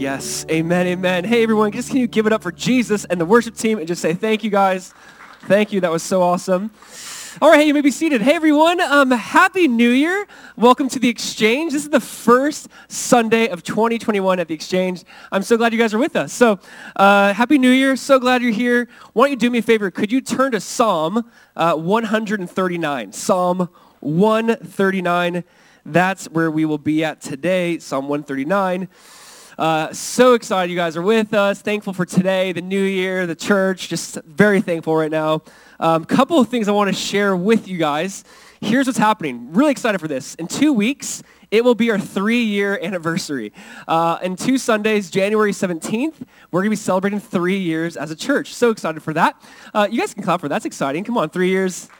Yes, amen, amen. Hey, everyone, just can you give it up for Jesus and the worship team and just say thank you, guys. Thank you. That was so awesome. All right, hey, you may be seated. Hey, everyone. Um, Happy New Year. Welcome to the Exchange. This is the first Sunday of 2021 at the Exchange. I'm so glad you guys are with us. So, uh, Happy New Year. So glad you're here. Why don't you do me a favor? Could you turn to Psalm uh, 139? Psalm 139. That's where we will be at today, Psalm 139. Uh, so excited you guys are with us. Thankful for today, the new year, the church. Just very thankful right now. A um, couple of things I want to share with you guys. Here's what's happening. Really excited for this. In two weeks, it will be our three-year anniversary. Uh, in two Sundays, January 17th, we're going to be celebrating three years as a church. So excited for that. Uh, you guys can clap for that. That's exciting. Come on, three years.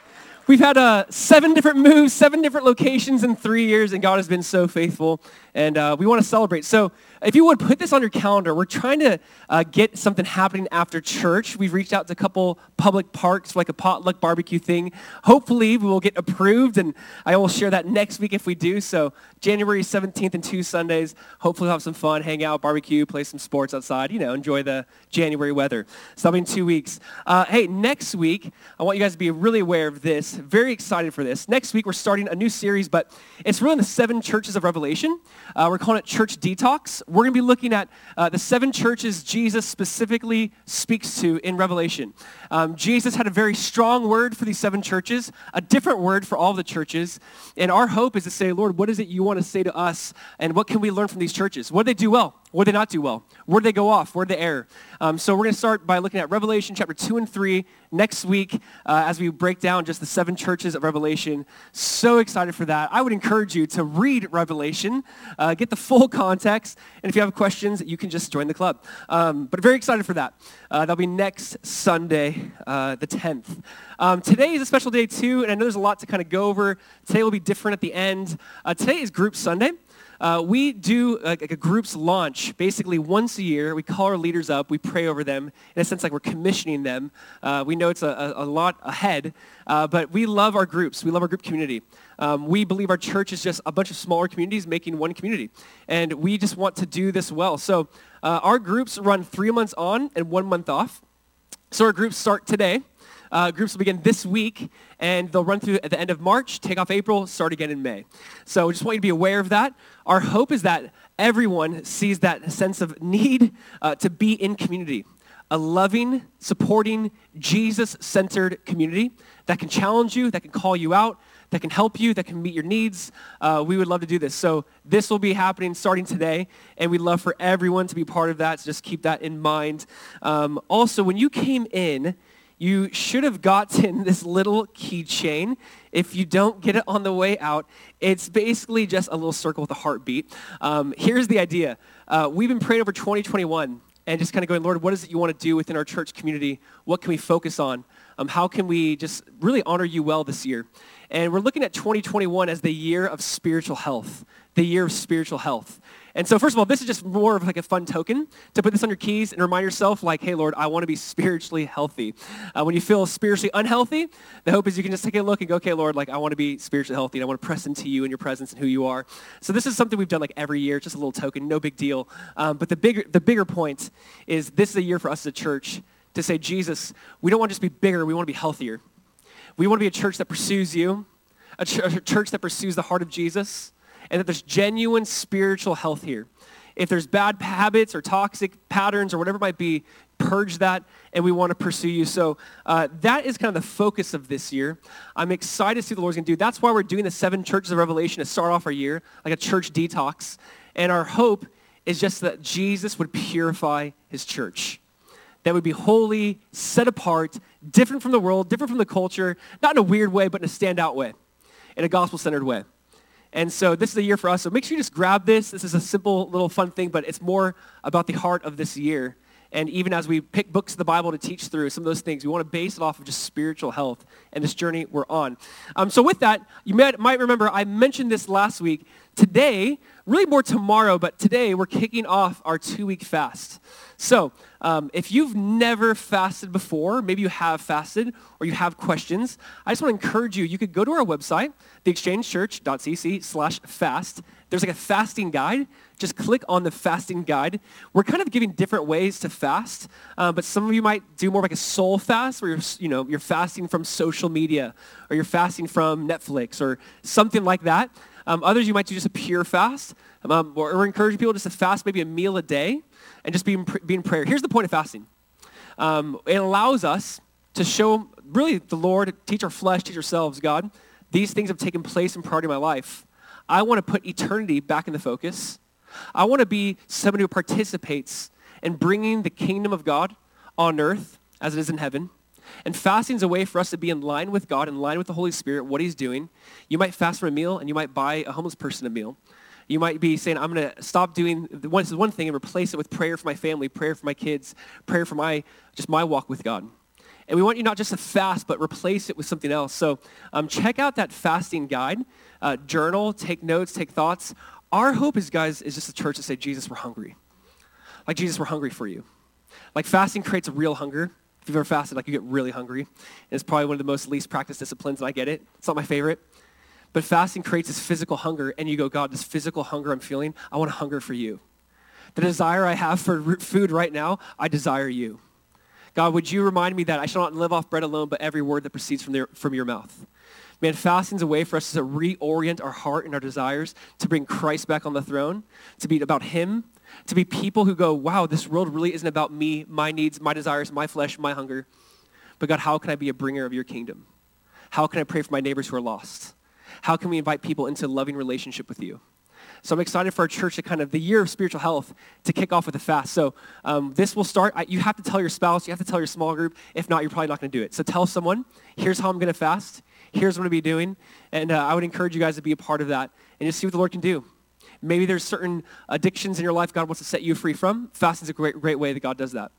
We've had uh, seven different moves, seven different locations in three years, and God has been so faithful, and uh, we want to celebrate. So if you would put this on your calendar, we're trying to uh, get something happening after church. We've reached out to a couple public parks for like a potluck barbecue thing. Hopefully we will get approved and I will share that next week if we do. So January 17th and two Sundays, hopefully we'll have some fun, hang out, barbecue, play some sports outside, you know, enjoy the January weather. So that'll be in two weeks. Uh, hey, next week, I want you guys to be really aware of this. Very excited for this. Next week we're starting a new series, but it's really in the seven churches of Revelation. Uh, we're calling it Church Detox. We're going to be looking at uh, the seven churches Jesus specifically speaks to in Revelation. Um, Jesus had a very strong word for these seven churches, a different word for all the churches. And our hope is to say, Lord, what is it you want to say to us? And what can we learn from these churches? What did they do well? What did they not do well? Where did they go off? Where did they err? Um, so we're going to start by looking at Revelation chapter 2 and 3 next week uh, as we break down just the seven churches of Revelation. So excited for that. I would encourage you to read Revelation, uh, get the full context, and if you have questions, you can just join the club. Um, but very excited for that. Uh, that'll be next Sunday, uh, the 10th. Um, today is a special day too, and I know there's a lot to kind of go over. Today will be different at the end. Uh, today is Group Sunday. Uh, we do a, a, group's launch basically once a year. We call our leaders up. We pray over them. In a sense, like we're commissioning them. Uh, we know it's a, a, a lot ahead, uh, but we love our groups. We love our group community. Um, we believe our church is just a bunch of smaller communities making one community. And we just want to do this well. So uh, our groups run three months on and one month off. So our groups start today. Uh, groups will begin this week, and they'll run through at the end of March, take off April, start again in May. So I just want you to be aware of that. Our hope is that everyone sees that sense of need uh, to be in community, a loving, supporting, Jesus-centered community that can challenge you, that can call you out, that can help you, that can meet your needs. Uh, we would love to do this. So this will be happening starting today, and we'd love for everyone to be part of that. So just keep that in mind. Um, also, when you came in, you should have gotten this little keychain. If you don't get it on the way out, it's basically just a little circle with a heartbeat. Um, here's the idea. Uh, we've been praying over 2021 and just kind of going, Lord, what is it you want to do within our church community? What can we focus on? Um, how can we just really honor you well this year? And we're looking at 2021 as the year of spiritual health, the year of spiritual health. And so first of all, this is just more of like a fun token to put this on your keys and remind yourself like, hey, Lord, I want to be spiritually healthy. Uh, when you feel spiritually unhealthy, the hope is you can just take a look and go, okay, Lord, like I want to be spiritually healthy and I want to press into you and your presence and who you are. So this is something we've done like every year, just a little token, no big deal. Um, but the bigger, the bigger point is this is a year for us as a church to say, Jesus, we don't want to just be bigger, we want to be healthier. We want to be a church that pursues you, a, ch- a church that pursues the heart of Jesus, and that there's genuine spiritual health here. If there's bad habits or toxic patterns or whatever it might be, purge that, and we want to pursue you. So uh, that is kind of the focus of this year. I'm excited to see what the Lord's going to do. That's why we're doing the seven churches of Revelation to start off our year, like a church detox. And our hope is just that Jesus would purify his church. That would be holy, set apart, different from the world, different from the culture, not in a weird way, but in a standout way, in a gospel-centered way. And so this is a year for us. So make sure you just grab this. This is a simple little fun thing, but it's more about the heart of this year. And even as we pick books of the Bible to teach through some of those things, we want to base it off of just spiritual health and this journey we're on. Um, so with that, you might, might remember I mentioned this last week. today, really more tomorrow, but today we're kicking off our two-week fast. So um, if you've never fasted before, maybe you have fasted or you have questions, I just want to encourage you, you could go to our website, theexchangechurch.cc slash fast. There's like a fasting guide. Just click on the fasting guide. We're kind of giving different ways to fast, uh, but some of you might do more like a soul fast where you're, you know, you're fasting from social media or you're fasting from Netflix or something like that. Um, others, you might do just a pure fast. Um, or, or encouraging people just to fast maybe a meal a day and just be in, be in prayer. Here's the point of fasting. Um, it allows us to show really the Lord, teach our flesh, teach ourselves, God, these things have taken place in priority of my life. I want to put eternity back in the focus. I want to be somebody who participates in bringing the kingdom of God on earth as it is in heaven. And fasting is a way for us to be in line with God, in line with the Holy Spirit, what he's doing. You might fast for a meal, and you might buy a homeless person a meal. You might be saying, I'm going to stop doing one, one thing and replace it with prayer for my family, prayer for my kids, prayer for my, just my walk with God. And we want you not just to fast, but replace it with something else. So um, check out that fasting guide. Uh, journal, take notes, take thoughts. Our hope is, guys, is just a church to say, Jesus, we're hungry. Like, Jesus, we're hungry for you. Like, fasting creates a real hunger. If you've ever fasted, like, you get really hungry. And it's probably one of the most least practiced disciplines, and I get it. It's not my favorite. But fasting creates this physical hunger, and you go, God, this physical hunger I'm feeling, I want to hunger for you. The desire I have for food right now, I desire you. God, would you remind me that I shall not live off bread alone, but every word that proceeds from, their, from your mouth. Man, fasting's a way for us to reorient our heart and our desires, to bring Christ back on the throne, to be about him, to be people who go, wow, this world really isn't about me, my needs, my desires, my flesh, my hunger. But God, how can I be a bringer of your kingdom? How can I pray for my neighbors who are lost? How can we invite people into loving relationship with you? So I'm excited for our church to kind of, the year of spiritual health, to kick off with a fast. So um, this will start, I, you have to tell your spouse, you have to tell your small group. If not, you're probably not going to do it. So tell someone, here's how I'm going to fast. Here's what I'm going to be doing. And uh, I would encourage you guys to be a part of that and just see what the Lord can do. Maybe there's certain addictions in your life God wants to set you free from. Fasting is a great, great way that God does that.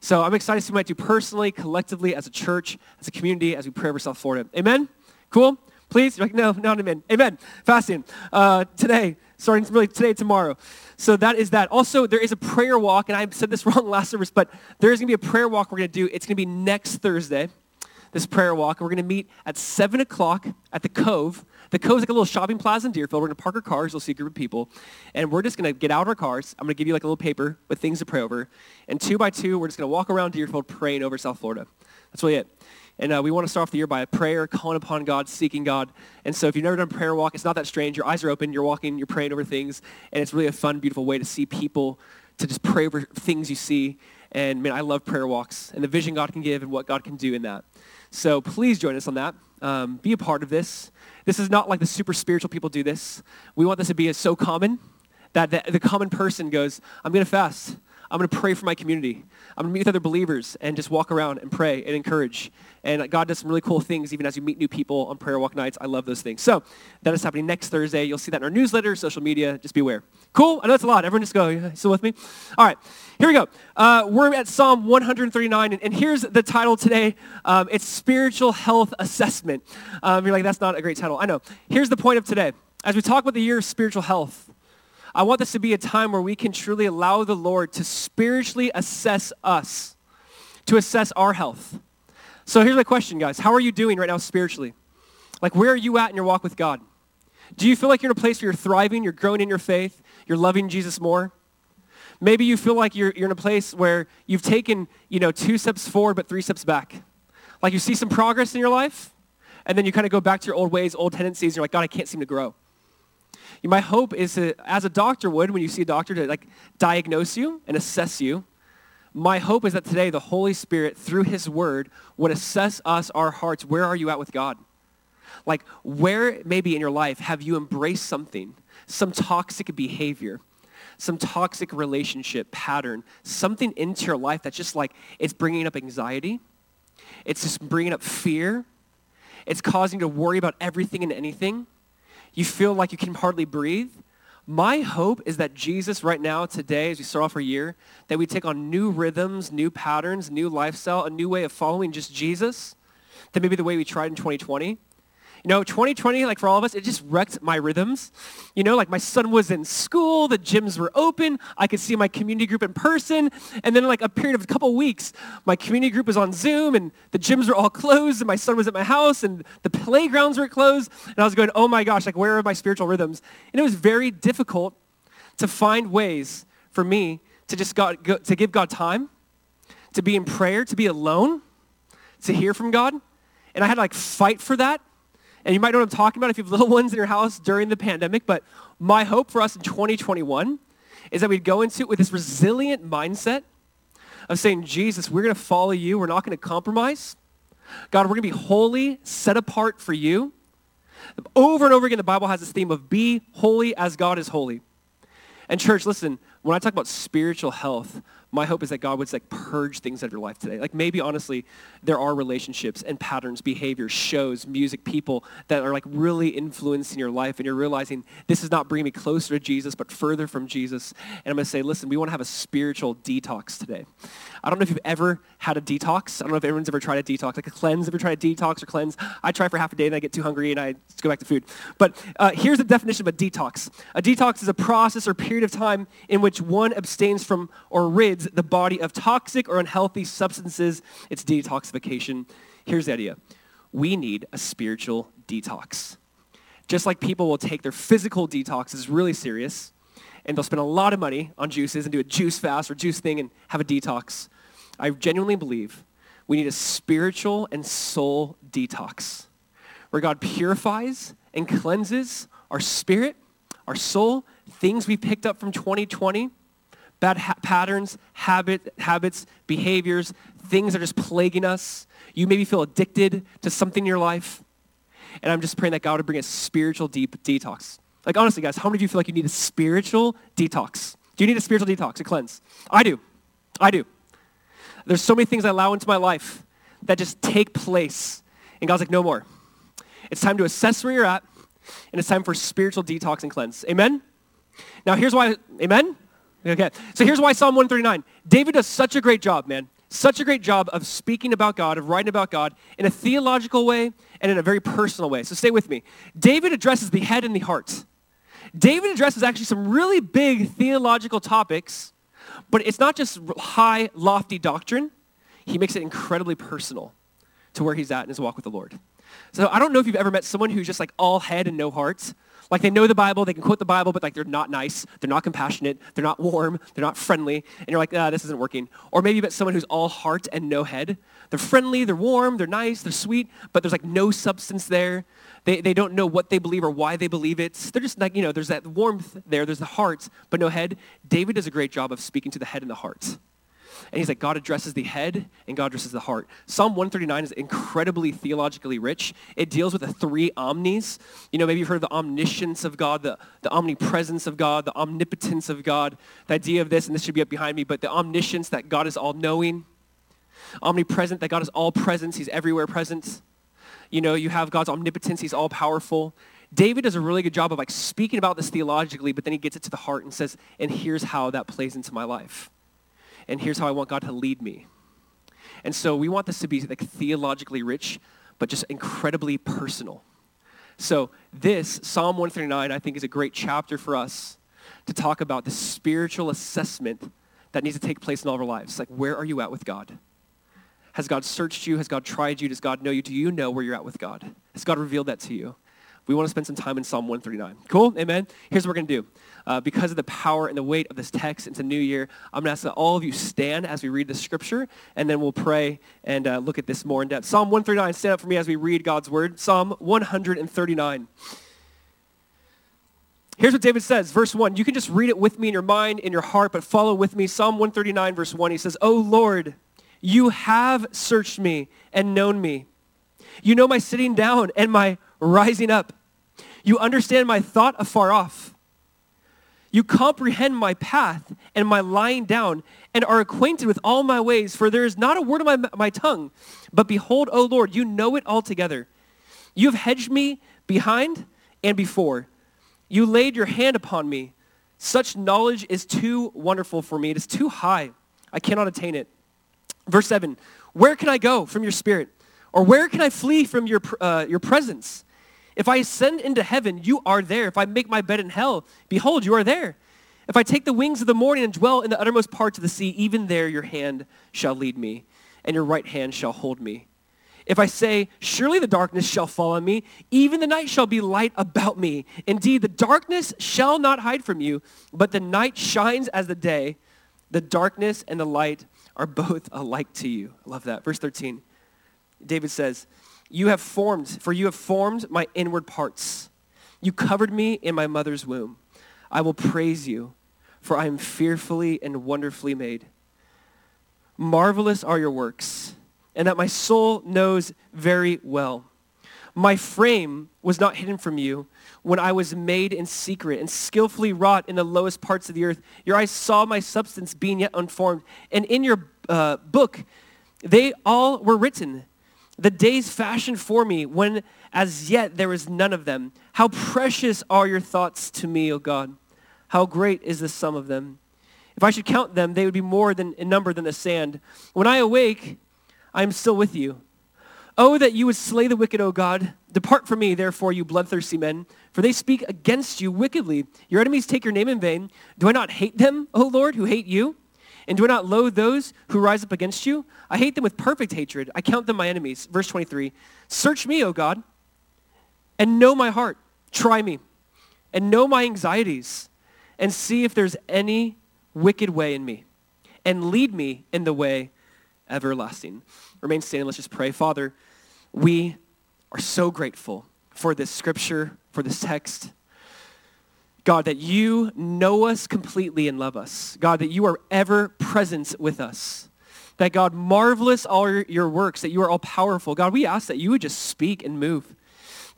So I'm excited to see what might do personally, collectively, as a church, as a community, as we pray over South Florida. Amen? Cool? Please? You're like, no, not amen. Amen. Fasting. Uh, today, starting really today, tomorrow. So that is that. Also, there is a prayer walk, and I said this wrong last service, but there is going to be a prayer walk we're going to do. It's going to be next Thursday, this prayer walk. We're going to meet at 7 o'clock at the Cove. The Cove's like a little shopping plaza in Deerfield. We're going to park our cars. You'll see a group of people. And we're just going to get out of our cars. I'm going to give you like a little paper with things to pray over. And two by two, we're just going to walk around Deerfield praying over South Florida. That's really it. And uh, we want to start off the year by a prayer, calling upon God, seeking God. And so if you've never done a prayer walk, it's not that strange. Your eyes are open, you're walking, you're praying over things. And it's really a fun, beautiful way to see people, to just pray over things you see. And man, I love prayer walks and the vision God can give and what God can do in that. So please join us on that. Um, be a part of this. This is not like the super spiritual people do this. We want this to be so common that the, the common person goes, I'm going to fast. I'm going to pray for my community. I'm going to meet with other believers and just walk around and pray and encourage. And God does some really cool things even as you meet new people on prayer walk nights. I love those things. So that is happening next Thursday. You'll see that in our newsletter, social media. Just be aware. Cool? I know it's a lot. Everyone just go. Still with me? All right. Here we go. Uh, we're at Psalm 139. And, and here's the title today. Um, it's Spiritual Health Assessment. Um, you're like, that's not a great title. I know. Here's the point of today. As we talk about the year of spiritual health, I want this to be a time where we can truly allow the Lord to spiritually assess us, to assess our health. So here's my question, guys. How are you doing right now spiritually? Like, where are you at in your walk with God? Do you feel like you're in a place where you're thriving, you're growing in your faith, you're loving Jesus more? Maybe you feel like you're, you're in a place where you've taken, you know, two steps forward but three steps back. Like you see some progress in your life, and then you kind of go back to your old ways, old tendencies, and you're like, God, I can't seem to grow. My hope is to, as a doctor would, when you see a doctor, to like diagnose you and assess you. My hope is that today the Holy Spirit, through his word, would assess us, our hearts. Where are you at with God? Like, where maybe in your life have you embraced something, some toxic behavior, some toxic relationship pattern, something into your life that's just like, it's bringing up anxiety. It's just bringing up fear. It's causing you to worry about everything and anything you feel like you can hardly breathe. My hope is that Jesus right now, today, as we start off our year, that we take on new rhythms, new patterns, new lifestyle, a new way of following just Jesus than maybe the way we tried in 2020. You know, 2020, like for all of us, it just wrecked my rhythms. You know, like my son was in school, the gyms were open, I could see my community group in person, and then like a period of a couple weeks, my community group was on Zoom, and the gyms were all closed, and my son was at my house, and the playgrounds were closed, and I was going, oh my gosh, like where are my spiritual rhythms? And it was very difficult to find ways for me to just God, go, to give God time, to be in prayer, to be alone, to hear from God. And I had to like fight for that and you might know what I'm talking about if you have little ones in your house during the pandemic, but my hope for us in 2021 is that we'd go into it with this resilient mindset of saying, Jesus, we're going to follow you. We're not going to compromise. God, we're going to be holy, set apart for you. Over and over again, the Bible has this theme of be holy as God is holy. And church, listen, when I talk about spiritual health, my hope is that God would like purge things out of your life today. Like maybe honestly, there are relationships and patterns, behaviors, shows, music, people that are like really influencing your life and you're realizing this is not bringing me closer to Jesus, but further from Jesus. And I'm going to say, listen, we want to have a spiritual detox today. I don't know if you've ever had a detox. I don't know if everyone's ever tried a detox, like a cleanse. Ever tried a detox or cleanse? I try for half a day and I get too hungry and I go back to food. But uh, here's the definition of a detox. A detox is a process or period of time in which one abstains from or rids the body of toxic or unhealthy substances. It's detoxification. Here's the idea. We need a spiritual detox. Just like people will take their physical detox is really serious, and they'll spend a lot of money on juices and do a juice fast or juice thing and have a detox. I genuinely believe we need a spiritual and soul detox where God purifies and cleanses our spirit, our soul, things we picked up from 2020, bad ha- patterns, habit, habits, behaviors, things that are just plaguing us. You maybe feel addicted to something in your life. And I'm just praying that God would bring a spiritual deep detox. Like honestly, guys, how many of you feel like you need a spiritual detox? Do you need a spiritual detox, a cleanse? I do. I do. There's so many things I allow into my life that just take place. And God's like, no more. It's time to assess where you're at, and it's time for spiritual detox and cleanse. Amen? Now, here's why, amen? Okay, so here's why Psalm 139. David does such a great job, man. Such a great job of speaking about God, of writing about God in a theological way and in a very personal way. So stay with me. David addresses the head and the heart. David addresses actually some really big theological topics but it's not just high, lofty doctrine. He makes it incredibly personal to where he's at in his walk with the Lord. So I don't know if you've ever met someone who's just like all head and no heart. Like they know the Bible, they can quote the Bible, but like they're not nice, they're not compassionate, they're not warm, they're not friendly, and you're like, ah, this isn't working. Or maybe you met someone who's all heart and no head. They're friendly, they're warm, they're nice, they're sweet, but there's like no substance there. They, they don't know what they believe or why they believe it. They're just like, you know, there's that warmth there. There's the heart, but no head. David does a great job of speaking to the head and the heart. And he's like, God addresses the head and God addresses the heart. Psalm 139 is incredibly theologically rich. It deals with the three omnis. You know, maybe you've heard of the omniscience of God, the, the omnipresence of God, the omnipotence of God. The idea of this, and this should be up behind me, but the omniscience that God is all-knowing. Omnipresent, that God is all presence. He's everywhere present. You know, you have God's omnipotence. He's all powerful. David does a really good job of like speaking about this theologically, but then he gets it to the heart and says, and here's how that plays into my life. And here's how I want God to lead me. And so we want this to be like theologically rich, but just incredibly personal. So this, Psalm 139, I think is a great chapter for us to talk about the spiritual assessment that needs to take place in all of our lives. Like, where are you at with God? Has God searched you? Has God tried you? Does God know you? Do you know where you're at with God? Has God revealed that to you? We want to spend some time in Psalm 139. Cool? Amen? Here's what we're going to do. Uh, because of the power and the weight of this text, it's a new year. I'm going to ask that all of you stand as we read the scripture, and then we'll pray and uh, look at this more in depth. Psalm 139, stand up for me as we read God's word. Psalm 139. Here's what David says, verse 1. You can just read it with me in your mind, in your heart, but follow with me. Psalm 139, verse 1. He says, O Lord, you have searched me and known me. You know my sitting down and my rising up. You understand my thought afar off. You comprehend my path and my lying down and are acquainted with all my ways, for there is not a word of my, my tongue. But behold, O Lord, you know it altogether. You have hedged me behind and before. You laid your hand upon me. Such knowledge is too wonderful for me. It is too high. I cannot attain it. Verse 7, where can I go from your spirit? Or where can I flee from your, uh, your presence? If I ascend into heaven, you are there. If I make my bed in hell, behold, you are there. If I take the wings of the morning and dwell in the uttermost parts of the sea, even there your hand shall lead me, and your right hand shall hold me. If I say, surely the darkness shall fall on me, even the night shall be light about me. Indeed, the darkness shall not hide from you, but the night shines as the day. The darkness and the light are both alike to you. I love that. Verse 13. David says, You have formed, for you have formed my inward parts. You covered me in my mother's womb. I will praise you, for I am fearfully and wonderfully made. Marvelous are your works, and that my soul knows very well. My frame was not hidden from you when I was made in secret and skillfully wrought in the lowest parts of the earth. Your eyes saw my substance being yet unformed. And in your uh, book, they all were written. The days fashioned for me when as yet there is none of them. How precious are your thoughts to me, O God. How great is the sum of them. If I should count them, they would be more than in number than the sand. When I awake, I am still with you. Oh, that you would slay the wicked, O God. Depart from me, therefore, you bloodthirsty men, for they speak against you wickedly. Your enemies take your name in vain. Do I not hate them, O Lord, who hate you? And do I not loathe those who rise up against you? I hate them with perfect hatred. I count them my enemies. Verse 23. Search me, O God, and know my heart. Try me, and know my anxieties, and see if there's any wicked way in me, and lead me in the way everlasting. Remain standing. Let's just pray. Father, we are so grateful for this scripture, for this text. God, that you know us completely and love us. God, that you are ever present with us. That God, marvelous are your works, that you are all powerful. God, we ask that you would just speak and move.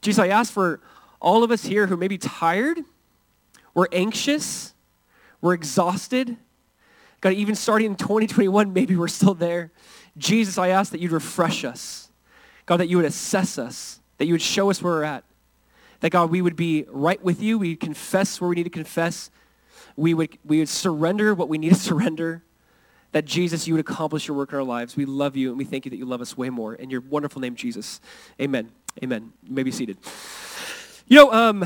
Jesus, I ask for all of us here who may be tired, we're anxious, we're exhausted. God, even starting in 2021, maybe we're still there. Jesus, I ask that you'd refresh us. God, that you would assess us, that you would show us where we're at. That, God, we would be right with you. We'd confess where we need to confess. We would, we would surrender what we need to surrender. That, Jesus, you would accomplish your work in our lives. We love you, and we thank you that you love us way more. In your wonderful name, Jesus. Amen. Amen. You may be seated. You know, um,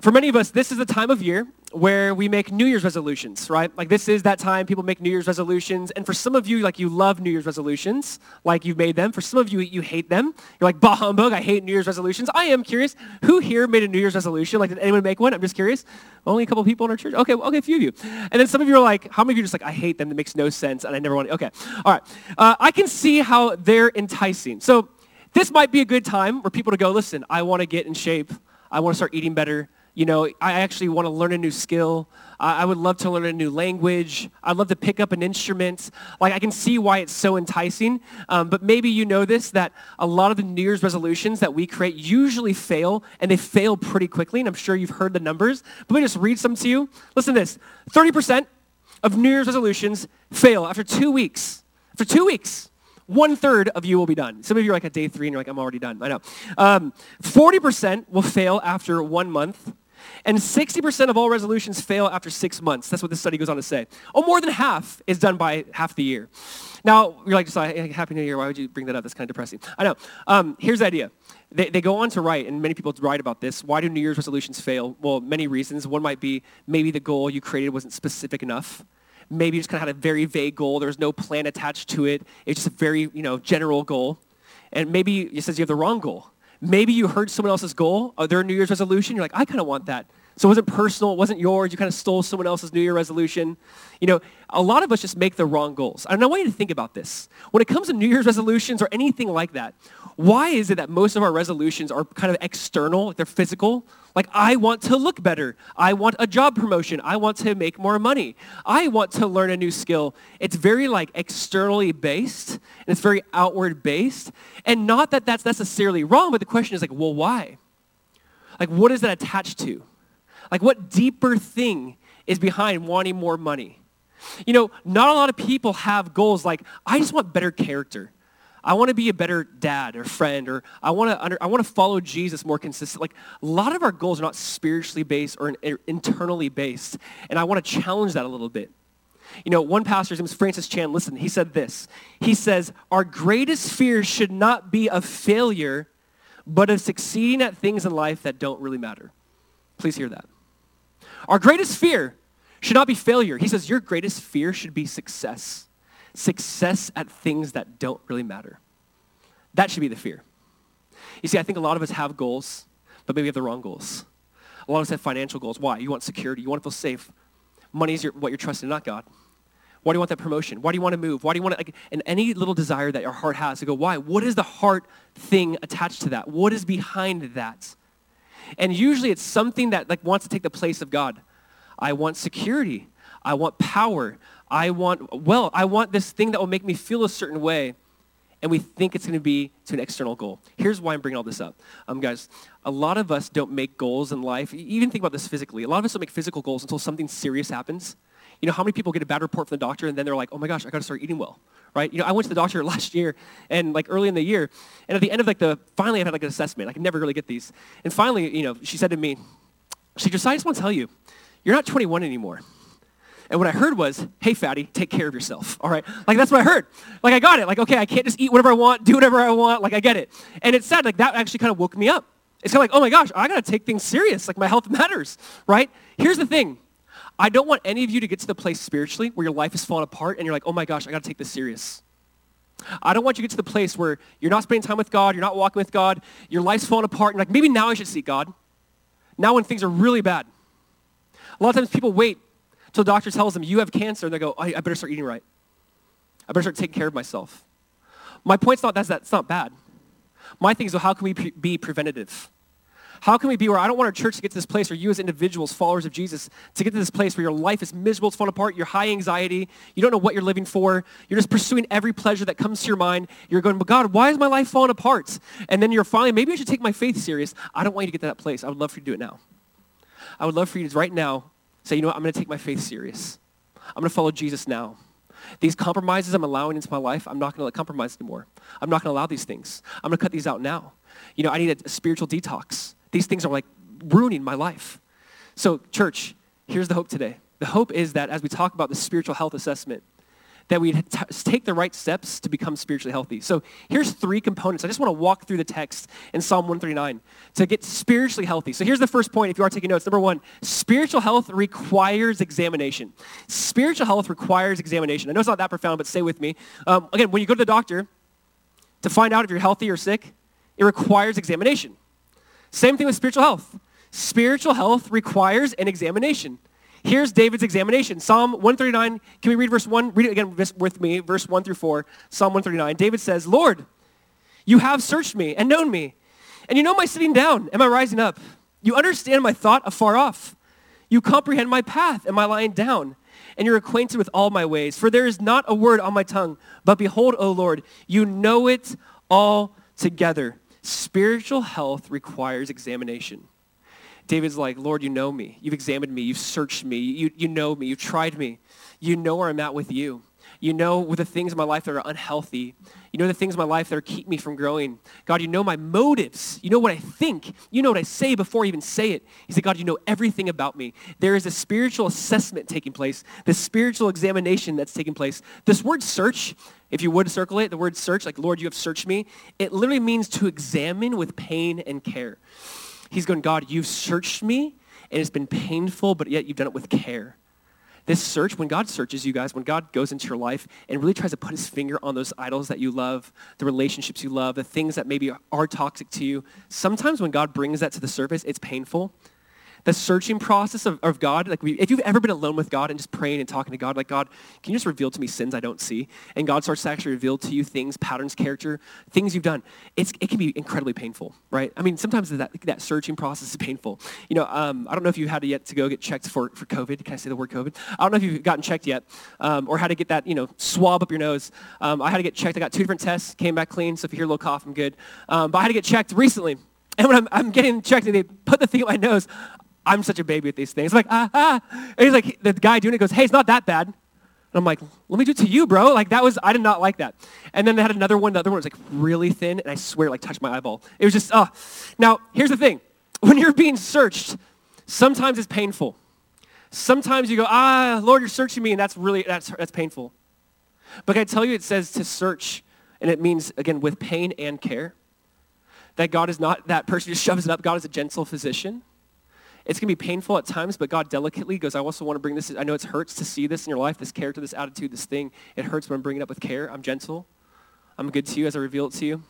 for many of us, this is the time of year where we make New Year's resolutions, right? Like this is that time people make New Year's resolutions. And for some of you, like you love New Year's resolutions, like you've made them. For some of you, you hate them. You're like, bah humbug, I hate New Year's resolutions. I am curious, who here made a New Year's resolution? Like did anyone make one? I'm just curious. Only a couple people in our church? Okay, okay, a few of you. And then some of you are like, how many of you are just like, I hate them, that makes no sense, and I never want to, okay. All right, uh, I can see how they're enticing. So this might be a good time for people to go, listen, I want to get in shape. I want to start eating better you know, I actually want to learn a new skill. I would love to learn a new language. I'd love to pick up an instrument. Like, I can see why it's so enticing. Um, but maybe you know this, that a lot of the New Year's resolutions that we create usually fail, and they fail pretty quickly. And I'm sure you've heard the numbers. But let me just read some to you. Listen to this. 30% of New Year's resolutions fail after two weeks. After two weeks one third of you will be done. Some of you are like at day three and you're like, I'm already done. I know. Um, 40% will fail after one month. And 60% of all resolutions fail after six months. That's what this study goes on to say. Oh, more than half is done by half the year. Now, you're like, Happy New Year. Why would you bring that up? That's kind of depressing. I know. Um, here's the idea. They, they go on to write, and many people write about this. Why do New Year's resolutions fail? Well, many reasons. One might be maybe the goal you created wasn't specific enough. Maybe you just kind of had a very vague goal. There was no plan attached to it. It's just a very, you know, general goal. And maybe it says you have the wrong goal. Maybe you heard someone else's goal, or their New Year's resolution. You're like, I kind of want that. So it wasn't personal, it wasn't yours. You kind of stole someone else's New Year resolution. You know, a lot of us just make the wrong goals. And I want you to think about this. When it comes to New Year's resolutions or anything like that, why is it that most of our resolutions are kind of external, they're physical? Like, I want to look better. I want a job promotion. I want to make more money. I want to learn a new skill. It's very like externally based and it's very outward based. And not that that's necessarily wrong, but the question is like, well, why? Like, what is that attached to? Like, what deeper thing is behind wanting more money? You know, not a lot of people have goals like, I just want better character. I want to be a better dad or friend, or I want to under, I want to follow Jesus more consistently. Like a lot of our goals are not spiritually based or internally based, and I want to challenge that a little bit. You know, one pastor's name is Francis Chan. Listen, he said this. He says, "Our greatest fear should not be of failure, but of succeeding at things in life that don't really matter. Please hear that. Our greatest fear should not be failure. He says, Your greatest fear should be success. Success at things that don't really matter. That should be the fear. You see, I think a lot of us have goals, but maybe we have the wrong goals. A lot of us have financial goals. Why? You want security. You want to feel safe. Money is your, what you're trusting, not God. Why do you want that promotion? Why do you want to move? Why do you want to, like, and any little desire that your heart has to go, why? What is the heart thing attached to that? What is behind that? And usually it's something that like wants to take the place of God. I want security. I want power. I want, well, I want this thing that will make me feel a certain way. And we think it's going to be to an external goal. Here's why I'm bringing all this up. Um, guys, a lot of us don't make goals in life. Even think about this physically. A lot of us don't make physical goals until something serious happens. You know, how many people get a bad report from the doctor and then they're like, oh my gosh, I got to start eating well, right? You know, I went to the doctor last year and like early in the year, and at the end of like the, finally I had like an assessment. I could never really get these. And finally, you know, she said to me, she just, I just want to tell you, you're not 21 anymore. And what I heard was, hey, fatty, take care of yourself. All right? Like, that's what I heard. Like, I got it. Like, okay, I can't just eat whatever I want, do whatever I want. Like, I get it. And it's sad. Like, that actually kind of woke me up. It's kind of like, oh my gosh, I got to take things serious. Like, my health matters, right? Here's the thing. I don't want any of you to get to the place spiritually where your life is falling apart and you're like, oh my gosh, I got to take this serious. I don't want you to get to the place where you're not spending time with God, you're not walking with God, your life's falling apart, and like, maybe now I should seek God. Now when things are really bad. A lot of times people wait until the doctor tells them, you have cancer, and they go, I, I better start eating right. I better start taking care of myself. My point's not that that's not bad. My thing is, well, how can we pre- be preventative? How can we be where I don't want our church to get to this place where you as individuals, followers of Jesus, to get to this place where your life is miserable, it's falling apart, you're high anxiety, you don't know what you're living for, you're just pursuing every pleasure that comes to your mind. You're going, but God, why is my life falling apart? And then you're finally, maybe I should take my faith serious. I don't want you to get to that place. I would love for you to do it now. I would love for you to do it right now say, you know what, I'm going to take my faith serious. I'm going to follow Jesus now. These compromises I'm allowing into my life, I'm not going to let compromise anymore. I'm not going to allow these things. I'm going to cut these out now. You know, I need a, a spiritual detox. These things are like ruining my life. So, church, here's the hope today. The hope is that as we talk about the spiritual health assessment, that we take the right steps to become spiritually healthy. So here's three components. I just want to walk through the text in Psalm 139 to get spiritually healthy. So here's the first point if you are taking notes. Number one, spiritual health requires examination. Spiritual health requires examination. I know it's not that profound, but stay with me. Um, again, when you go to the doctor to find out if you're healthy or sick, it requires examination. Same thing with spiritual health. Spiritual health requires an examination. Here's David's examination. Psalm 139. Can we read verse 1? Read it again with me, verse 1 through 4. Psalm 139. David says, Lord, you have searched me and known me. And you know my sitting down and my rising up. You understand my thought afar off. You comprehend my path and my lying down. And you're acquainted with all my ways. For there is not a word on my tongue. But behold, O Lord, you know it all together. Spiritual health requires examination. David's like, Lord, you know me. You've examined me. You've searched me. You, you know me. You've tried me. You know where I'm at with you. You know with the things in my life that are unhealthy. You know the things in my life that keep me from growing. God, you know my motives. You know what I think. You know what I say before I even say it. He said, God, you know everything about me. There is a spiritual assessment taking place, the spiritual examination that's taking place. This word search, if you would circle it, the word search, like, Lord, you have searched me, it literally means to examine with pain and care. He's going, God, you've searched me, and it's been painful, but yet you've done it with care. This search, when God searches you guys, when God goes into your life and really tries to put his finger on those idols that you love, the relationships you love, the things that maybe are toxic to you, sometimes when God brings that to the surface, it's painful the searching process of, of God, like we, if you've ever been alone with God and just praying and talking to God, like, God, can you just reveal to me sins I don't see? And God starts to actually reveal to you things, patterns, character, things you've done. It's, it can be incredibly painful, right? I mean, sometimes that, that searching process is painful. You know, um, I don't know if you had yet to go get checked for, for COVID. Can I say the word COVID? I don't know if you've gotten checked yet um, or how to get that, you know, swab up your nose. Um, I had to get checked. I got two different tests, came back clean. So if you hear a little cough, I'm good. Um, but I had to get checked recently. And when I'm, I'm, getting checked and they put the thing in my nose, I'm such a baby with these things. I'm like, ah, ah. And he's like, the guy doing it goes, hey, it's not that bad. And I'm like, let me do it to you, bro. Like that was, I did not like that. And then they had another one. The other one was like really thin, and I swear, like touched my eyeball. It was just, oh. Now, here's the thing. When you're being searched, sometimes it's painful. Sometimes you go, ah, Lord, you're searching me, and that's really, that's, that's painful. But I tell you, it says to search, and it means, again, with pain and care. that God is not that person who shoves it up. God is a gentle physician. It's going to be painful at times, but God delicately goes, I also want to bring this. I know it hurts to see this in your life, this character, this attitude, this thing. It hurts, but I'm bringing it up with care. I'm gentle. I'm good to you as I reveal it to you.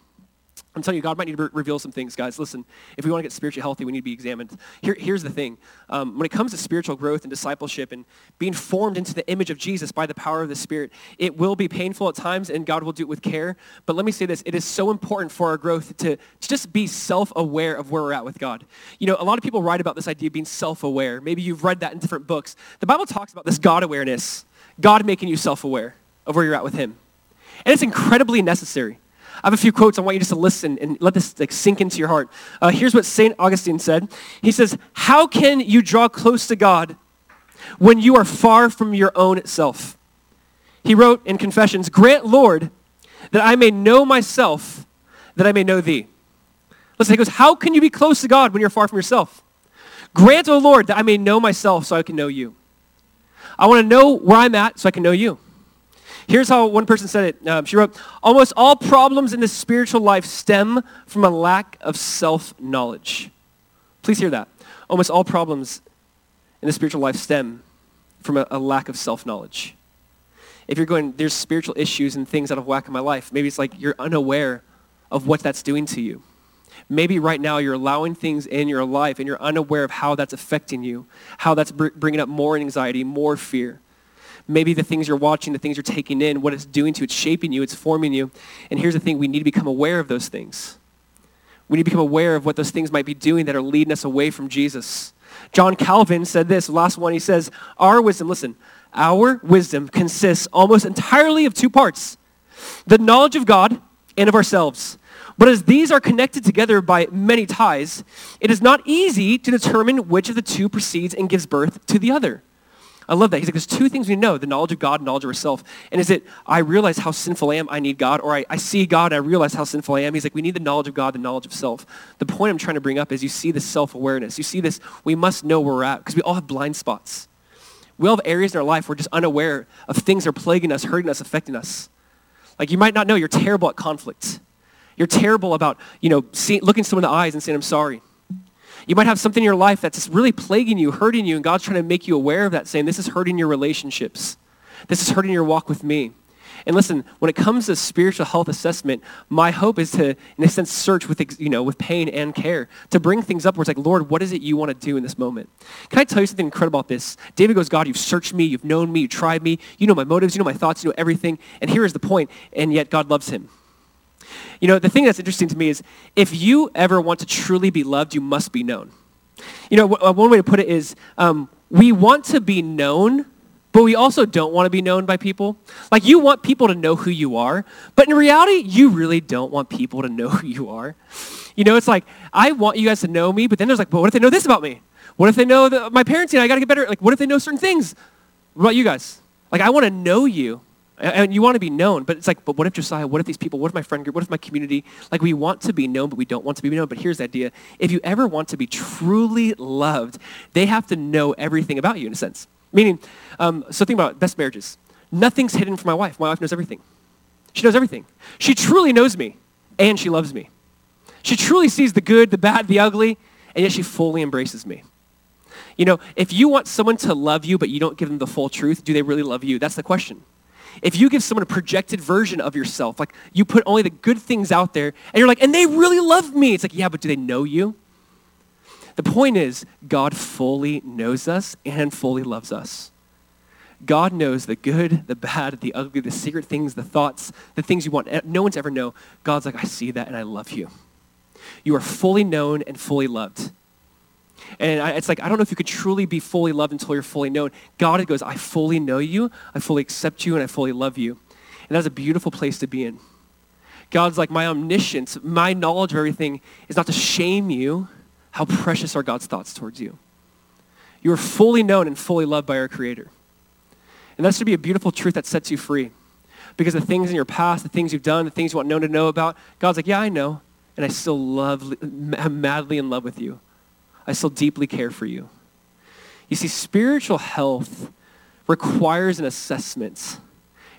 I'm telling you, God might need to re- reveal some things, guys. Listen, if we want to get spiritually healthy, we need to be examined. Here, here's the thing. Um, when it comes to spiritual growth and discipleship and being formed into the image of Jesus by the power of the Spirit, it will be painful at times, and God will do it with care. But let me say this. It is so important for our growth to, to just be self-aware of where we're at with God. You know, a lot of people write about this idea of being self-aware. Maybe you've read that in different books. The Bible talks about this God awareness, God making you self-aware of where you're at with him. And it's incredibly necessary. I have a few quotes. I want you just to listen and let this like, sink into your heart. Uh, here's what St. Augustine said. He says, how can you draw close to God when you are far from your own self? He wrote in Confessions, grant, Lord, that I may know myself, that I may know thee. Listen, he goes, how can you be close to God when you're far from yourself? Grant, O Lord, that I may know myself so I can know you. I want to know where I'm at so I can know you. Here's how one person said it. Um, she wrote, almost all problems in the spiritual life stem from a lack of self-knowledge. Please hear that. Almost all problems in the spiritual life stem from a, a lack of self-knowledge. If you're going, there's spiritual issues and things out of whack in my life, maybe it's like you're unaware of what that's doing to you. Maybe right now you're allowing things in your life and you're unaware of how that's affecting you, how that's br- bringing up more anxiety, more fear maybe the things you're watching, the things you're taking in, what it's doing to you, it's shaping you, it's forming you. And here's the thing, we need to become aware of those things. We need to become aware of what those things might be doing that are leading us away from Jesus. John Calvin said this, last one, he says, our wisdom, listen, our wisdom consists almost entirely of two parts, the knowledge of God and of ourselves. But as these are connected together by many ties, it is not easy to determine which of the two proceeds and gives birth to the other. I love that. He's like, there's two things we know, the knowledge of God and knowledge of ourselves. And is it, I realize how sinful I am, I need God, or I, I see God I realize how sinful I am. He's like, we need the knowledge of God, the knowledge of self. The point I'm trying to bring up is you see this self-awareness. You see this, we must know where we're at, because we all have blind spots. We all have areas in our life where we're just unaware of things that are plaguing us, hurting us, affecting us. Like you might not know you're terrible at conflict. You're terrible about, you know, see, looking someone in the eyes and saying, I'm sorry. You might have something in your life that's really plaguing you, hurting you, and God's trying to make you aware of that, saying, this is hurting your relationships. This is hurting your walk with me. And listen, when it comes to spiritual health assessment, my hope is to, in a sense, search with, you know, with pain and care, to bring things up where it's like, Lord, what is it you want to do in this moment? Can I tell you something incredible about this? David goes, God, you've searched me, you've known me, you tried me, you know my motives, you know my thoughts, you know everything. And here is the point, and yet God loves him. You know, the thing that's interesting to me is if you ever want to truly be loved, you must be known. You know, w- one way to put it is um, we want to be known, but we also don't want to be known by people. Like you want people to know who you are, but in reality, you really don't want people to know who you are. You know, it's like, I want you guys to know me, but then there's like, but what if they know this about me? What if they know that my parenting, I got to get better? Like, what if they know certain things? What about you guys? Like, I want to know you, and you want to be known, but it's like, but what if Josiah, what if these people, what if my friend group, what if my community? Like we want to be known, but we don't want to be known. But here's the idea. If you ever want to be truly loved, they have to know everything about you in a sense. Meaning, um, so think about best marriages. Nothing's hidden from my wife. My wife knows everything. She knows everything. She truly knows me, and she loves me. She truly sees the good, the bad, the ugly, and yet she fully embraces me. You know, if you want someone to love you, but you don't give them the full truth, do they really love you? That's the question. If you give someone a projected version of yourself, like you put only the good things out there, and you're like, and they really love me. It's like, yeah, but do they know you? The point is, God fully knows us and fully loves us. God knows the good, the bad, the ugly, the secret things, the thoughts, the things you want. No one's ever know. God's like, I see that and I love you. You are fully known and fully loved. And it's like, I don't know if you could truly be fully loved until you're fully known. God goes, I fully know you, I fully accept you, and I fully love you. And that's a beautiful place to be in. God's like, my omniscience, my knowledge of everything is not to shame you. How precious are God's thoughts towards you? You are fully known and fully loved by our Creator. And that should be a beautiful truth that sets you free. Because the things in your past, the things you've done, the things you want no one to know about, God's like, yeah, I know. And I still love, I'm madly in love with you. I still deeply care for you. You see, spiritual health requires an assessment.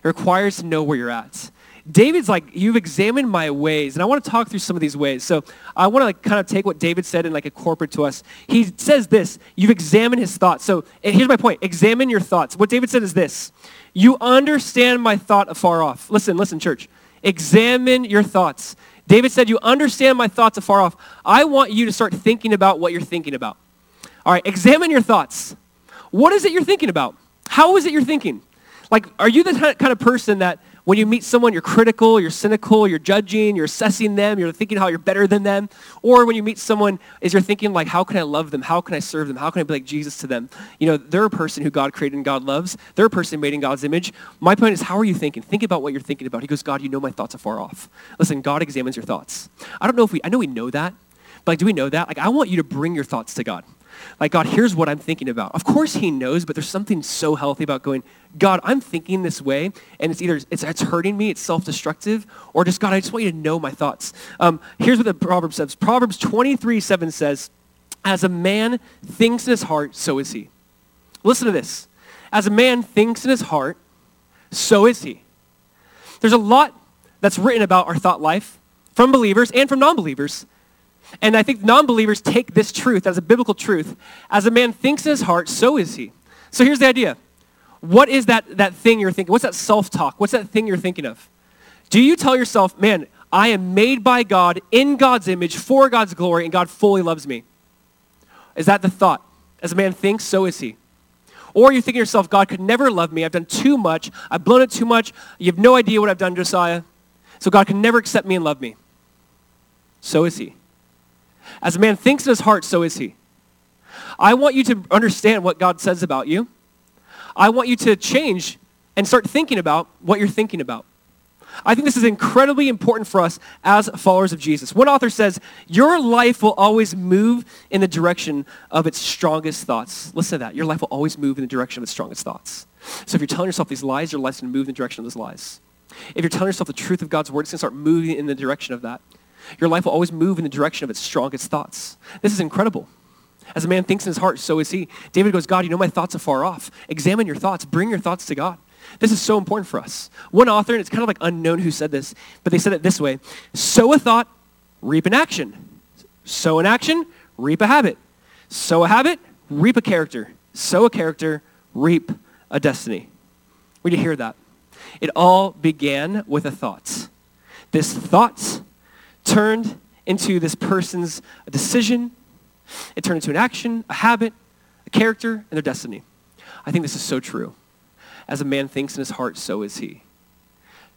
It requires to know where you're at. David's like, you've examined my ways. And I want to talk through some of these ways. So I want to like kind of take what David said and like incorporate to us. He says this, you've examined his thoughts. So here's my point. Examine your thoughts. What David said is this. You understand my thought afar off. Listen, listen, church. Examine your thoughts. David said, you understand my thoughts afar off. I want you to start thinking about what you're thinking about. All right, examine your thoughts. What is it you're thinking about? How is it you're thinking? Like, are you the kind of person that when you meet someone, you're critical, you're cynical, you're judging, you're assessing them, you're thinking how you're better than them? Or when you meet someone, is you're thinking like, how can I love them? How can I serve them? How can I be like Jesus to them? You know, they're a person who God created and God loves. They're a person made in God's image. My point is, how are you thinking? Think about what you're thinking about. He goes, God, you know my thoughts are far off. Listen, God examines your thoughts. I don't know if we, I know we know that, but like, do we know that? Like, I want you to bring your thoughts to God. Like, God, here's what I'm thinking about. Of course he knows, but there's something so healthy about going, God, I'm thinking this way, and it's either it's, it's hurting me, it's self-destructive, or just, God, I just want you to know my thoughts. Um, here's what the Proverbs says. Proverbs 23, 7 says, as a man thinks in his heart, so is he. Listen to this. As a man thinks in his heart, so is he. There's a lot that's written about our thought life from believers and from non-believers and I think non-believers take this truth as a biblical truth. As a man thinks in his heart, so is he. So here's the idea. What is that, that thing you're thinking? What's that self-talk? What's that thing you're thinking of? Do you tell yourself, man, I am made by God in God's image for God's glory and God fully loves me? Is that the thought? As a man thinks, so is he. Or you think to yourself, God could never love me. I've done too much. I've blown it too much. You have no idea what I've done, Josiah. So God can never accept me and love me. So is he. As a man thinks in his heart, so is he. I want you to understand what God says about you. I want you to change and start thinking about what you're thinking about. I think this is incredibly important for us as followers of Jesus. One author says, your life will always move in the direction of its strongest thoughts. Listen to that. Your life will always move in the direction of its strongest thoughts. So if you're telling yourself these lies, your life's going to move in the direction of those lies. If you're telling yourself the truth of God's word, it's going to start moving in the direction of that. Your life will always move in the direction of its strongest thoughts. This is incredible. As a man thinks in his heart, so is he. David goes, God, you know my thoughts are far off. Examine your thoughts. Bring your thoughts to God. This is so important for us. One author, and it's kind of like unknown who said this, but they said it this way. Sow a thought, reap an action. Sow an action, reap a habit. Sow a habit, reap a character. Sow a character, reap a destiny. We need to hear that. It all began with a thought. This thought turned into this person's decision. It turned into an action, a habit, a character, and their destiny. I think this is so true. As a man thinks in his heart, so is he.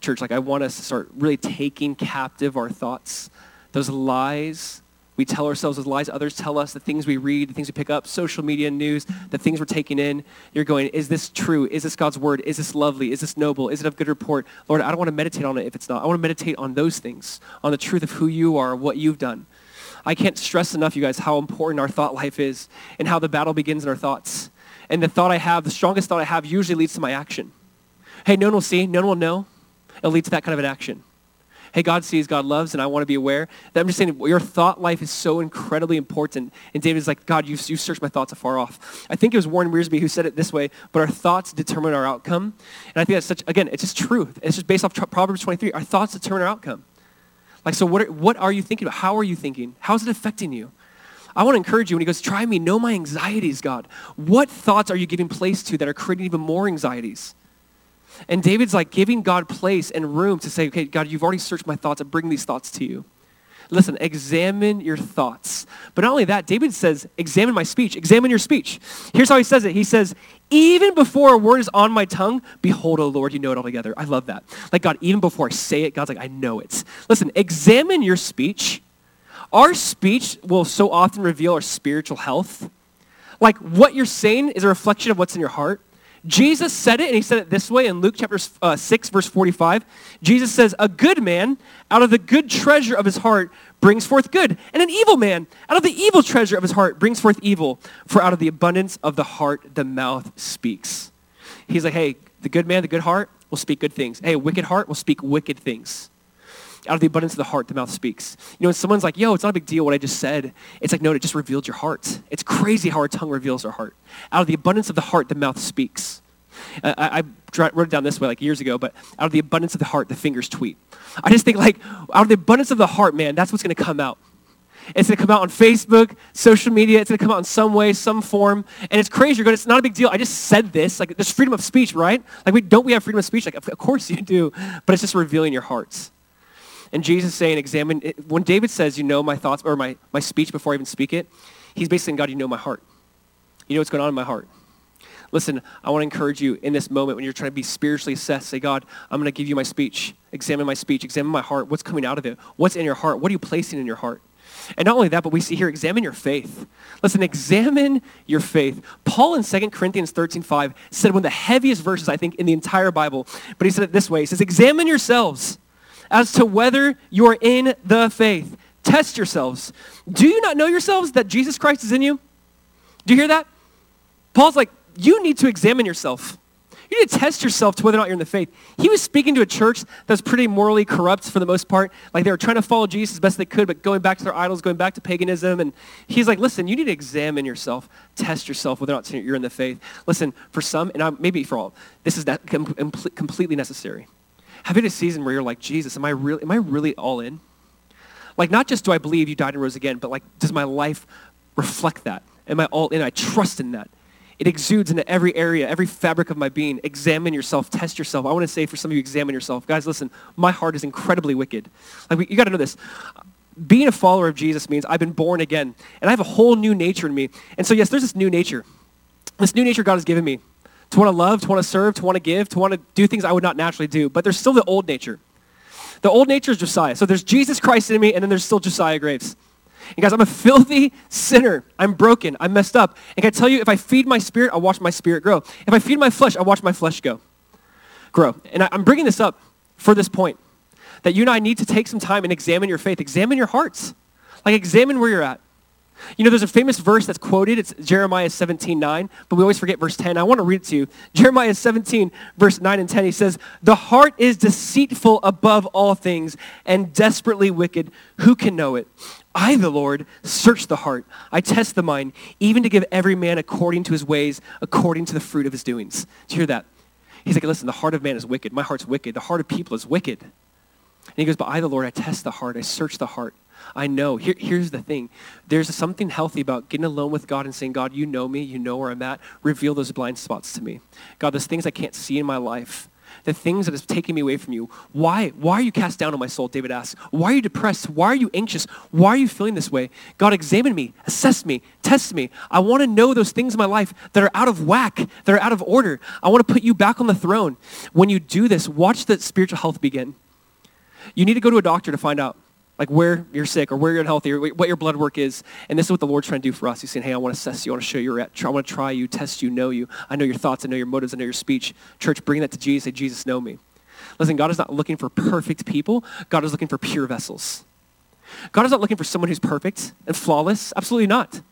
Church, like I want us to start really taking captive our thoughts, those lies we tell ourselves as lies. Others tell us the things we read, the things we pick up, social media, news, the things we're taking in. You're going, is this true? Is this God's word? Is this lovely? Is this noble? Is it of good report? Lord, I don't want to meditate on it if it's not. I want to meditate on those things, on the truth of who you are, what you've done. I can't stress enough, you guys, how important our thought life is and how the battle begins in our thoughts. And the thought I have, the strongest thought I have usually leads to my action. Hey, no one will see, no one will know. It'll lead to that kind of an action hey, God sees, God loves, and I want to be aware. That I'm just saying your thought life is so incredibly important. And David's like, God, you, you searched my thoughts afar off. I think it was Warren Wiersbe who said it this way, but our thoughts determine our outcome. And I think that's such, again, it's just truth. It's just based off Proverbs 23. Our thoughts determine our outcome. Like, so what are, what are you thinking about? How are you thinking? How is it affecting you? I want to encourage you when he goes, try me, know my anxieties, God. What thoughts are you giving place to that are creating even more anxieties? And David's like giving God place and room to say, okay, God, you've already searched my thoughts. I bring these thoughts to you. Listen, examine your thoughts. But not only that, David says, examine my speech. Examine your speech. Here's how he says it. He says, even before a word is on my tongue, behold, O Lord, you know it altogether. I love that. Like God, even before I say it, God's like, I know it. Listen, examine your speech. Our speech will so often reveal our spiritual health. Like what you're saying is a reflection of what's in your heart. Jesus said it, and he said it this way in Luke chapter uh, 6, verse 45. Jesus says, A good man out of the good treasure of his heart brings forth good, and an evil man out of the evil treasure of his heart brings forth evil. For out of the abundance of the heart, the mouth speaks. He's like, hey, the good man, the good heart will speak good things. Hey, wicked heart will speak wicked things. Out of the abundance of the heart, the mouth speaks. You know, when someone's like, yo, it's not a big deal what I just said, it's like, no, it just revealed your heart. It's crazy how our tongue reveals our heart. Out of the abundance of the heart, the mouth speaks. Uh, I, I wrote it down this way like years ago, but out of the abundance of the heart, the fingers tweet. I just think like out of the abundance of the heart, man, that's what's going to come out. It's going to come out on Facebook, social media. It's going to come out in some way, some form. And it's crazy. You're going, it's not a big deal. I just said this. Like, there's freedom of speech, right? Like, we, don't we have freedom of speech? Like, of, of course you do. But it's just revealing your hearts. And Jesus saying, examine, when David says, you know my thoughts or my, my speech before I even speak it, he's basically saying, God, you know my heart. You know what's going on in my heart. Listen, I want to encourage you in this moment when you're trying to be spiritually assessed, say, God, I'm going to give you my speech. Examine my speech. Examine my heart. What's coming out of it? What's in your heart? What are you placing in your heart? And not only that, but we see here, examine your faith. Listen, examine your faith. Paul in 2 Corinthians 13, 5 said one of the heaviest verses, I think, in the entire Bible. But he said it this way. He says, examine yourselves as to whether you are in the faith. Test yourselves. Do you not know yourselves that Jesus Christ is in you? Do you hear that? Paul's like, you need to examine yourself. You need to test yourself to whether or not you're in the faith. He was speaking to a church that's pretty morally corrupt for the most part. Like they were trying to follow Jesus as best they could, but going back to their idols, going back to paganism. And he's like, listen, you need to examine yourself, test yourself whether or not you're in the faith. Listen, for some, and maybe for all, this is completely necessary. Have you had a season where you're like, Jesus, am I, really, am I really all in? Like, not just do I believe you died and rose again, but like, does my life reflect that? Am I all in? I trust in that. It exudes into every area, every fabric of my being. Examine yourself, test yourself. I want to say for some of you, examine yourself. Guys, listen, my heart is incredibly wicked. Like, you got to know this. Being a follower of Jesus means I've been born again, and I have a whole new nature in me. And so, yes, there's this new nature. This new nature God has given me to want to love, to want to serve, to want to give, to want to do things I would not naturally do. But there's still the old nature. The old nature is Josiah. So there's Jesus Christ in me, and then there's still Josiah Graves. And guys, I'm a filthy sinner. I'm broken. I'm messed up. And can I tell you, if I feed my spirit, I watch my spirit grow. If I feed my flesh, I watch my flesh go, grow. And I, I'm bringing this up for this point, that you and I need to take some time and examine your faith. Examine your hearts. Like, examine where you're at. You know, there's a famous verse that's quoted. It's Jeremiah 17, 9, but we always forget verse 10. I want to read it to you. Jeremiah 17, verse 9 and 10, he says, The heart is deceitful above all things and desperately wicked. Who can know it? I, the Lord, search the heart. I test the mind, even to give every man according to his ways, according to the fruit of his doings. Do you hear that? He's like, listen, the heart of man is wicked. My heart's wicked. The heart of people is wicked. And he goes, but I, the Lord, I test the heart. I search the heart. I know. Here, here's the thing. There's something healthy about getting alone with God and saying, God, you know me. You know where I'm at. Reveal those blind spots to me. God, there's things I can't see in my life the things that is taking me away from you. Why? Why are you cast down on my soul? David asks. Why are you depressed? Why are you anxious? Why are you feeling this way? God, examine me, assess me, test me. I want to know those things in my life that are out of whack, that are out of order. I want to put you back on the throne. When you do this, watch the spiritual health begin. You need to go to a doctor to find out like where you're sick or where you're unhealthy or what your blood work is. And this is what the Lord's trying to do for us. He's saying, hey, I want to assess you. I want to show you at. I want to try you, test you, know you. I know your thoughts. I know your motives. I know your speech. Church, bring that to Jesus. Say, Jesus, know me. Listen, God is not looking for perfect people. God is looking for pure vessels. God is not looking for someone who's perfect and flawless. Absolutely not.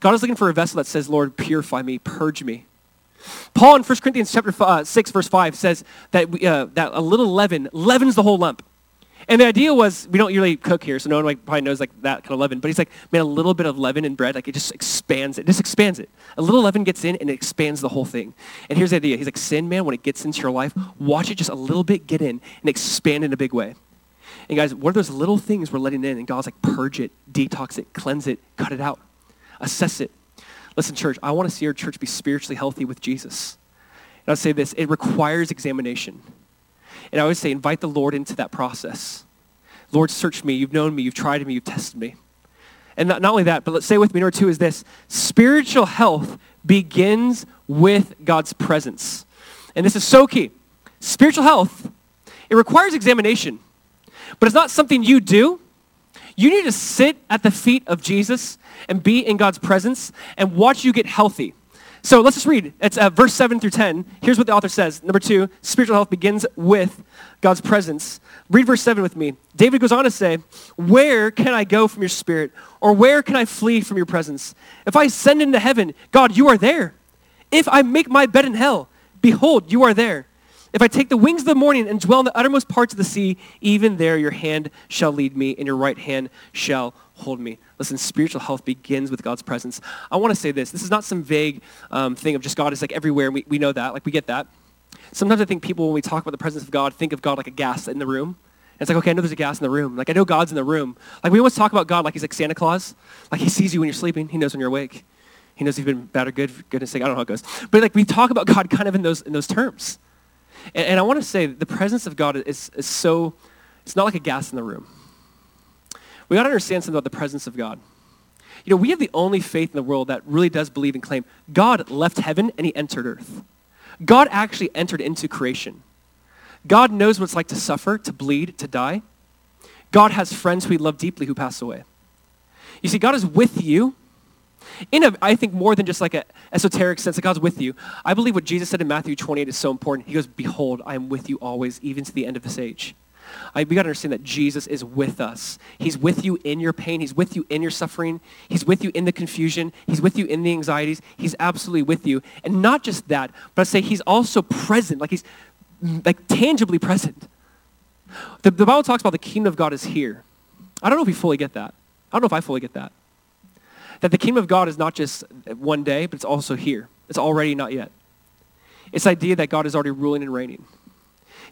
God is looking for a vessel that says, Lord, purify me, purge me. Paul in 1 Corinthians chapter five, 6, verse 5 says that, we, uh, that a little leaven leavens the whole lump. And the idea was, we don't really cook here, so no one like, probably knows like that kind of leaven. But he's like, man, a little bit of leaven in bread, like it just expands it. just expands it. A little leaven gets in and it expands the whole thing. And here's the idea. He's like, sin, man, when it gets into your life, watch it just a little bit get in and expand in a big way. And guys, what are those little things we're letting in? And God's like, purge it, detox it, cleanse it, cut it out, assess it. Listen, church, I want to see our church be spiritually healthy with Jesus. And I'll say this, it requires examination. And I always say, invite the Lord into that process. Lord, search me. You've known me. You've tried me. You've tested me. And not, not only that, but let's say with me, number two is this. Spiritual health begins with God's presence. And this is so key. Spiritual health, it requires examination. But it's not something you do. You need to sit at the feet of Jesus and be in God's presence and watch you get healthy. So let's just read. It's uh, verse 7 through 10. Here's what the author says. Number two, spiritual health begins with God's presence. Read verse 7 with me. David goes on to say, Where can I go from your spirit? Or where can I flee from your presence? If I ascend into heaven, God, you are there. If I make my bed in hell, behold, you are there. If I take the wings of the morning and dwell in the uttermost parts of the sea, even there your hand shall lead me, and your right hand shall hold me. Listen, spiritual health begins with God's presence. I want to say this. This is not some vague um, thing of just God is like everywhere. We, we know that. Like we get that. Sometimes I think people, when we talk about the presence of God, think of God like a gas in the room. And it's like, okay, I know there's a gas in the room. Like, I know God's in the room. Like, we always talk about God like he's like Santa Claus. Like, he sees you when you're sleeping. He knows when you're awake. He knows you've been bad or good, for goodness sake. I don't know how it goes. But, like, we talk about God kind of in those, in those terms. And, and I want to say the presence of God is, is so, it's not like a gas in the room. We got to understand something about the presence of God. You know, we have the only faith in the world that really does believe and claim God left heaven and he entered earth. God actually entered into creation. God knows what it's like to suffer, to bleed, to die. God has friends who he loved deeply who pass away. You see, God is with you in a, I think, more than just like an esoteric sense that God's with you. I believe what Jesus said in Matthew 28 is so important. He goes, behold, I am with you always, even to the end of this age. I, we got to understand that Jesus is with us. He's with you in your pain. He's with you in your suffering. He's with you in the confusion. He's with you in the anxieties. He's absolutely with you. And not just that, but I say he's also present. Like he's mm, like tangibly present. The, the Bible talks about the kingdom of God is here. I don't know if we fully get that. I don't know if I fully get that. That the kingdom of God is not just one day, but it's also here. It's already not yet. It's the idea that God is already ruling and reigning.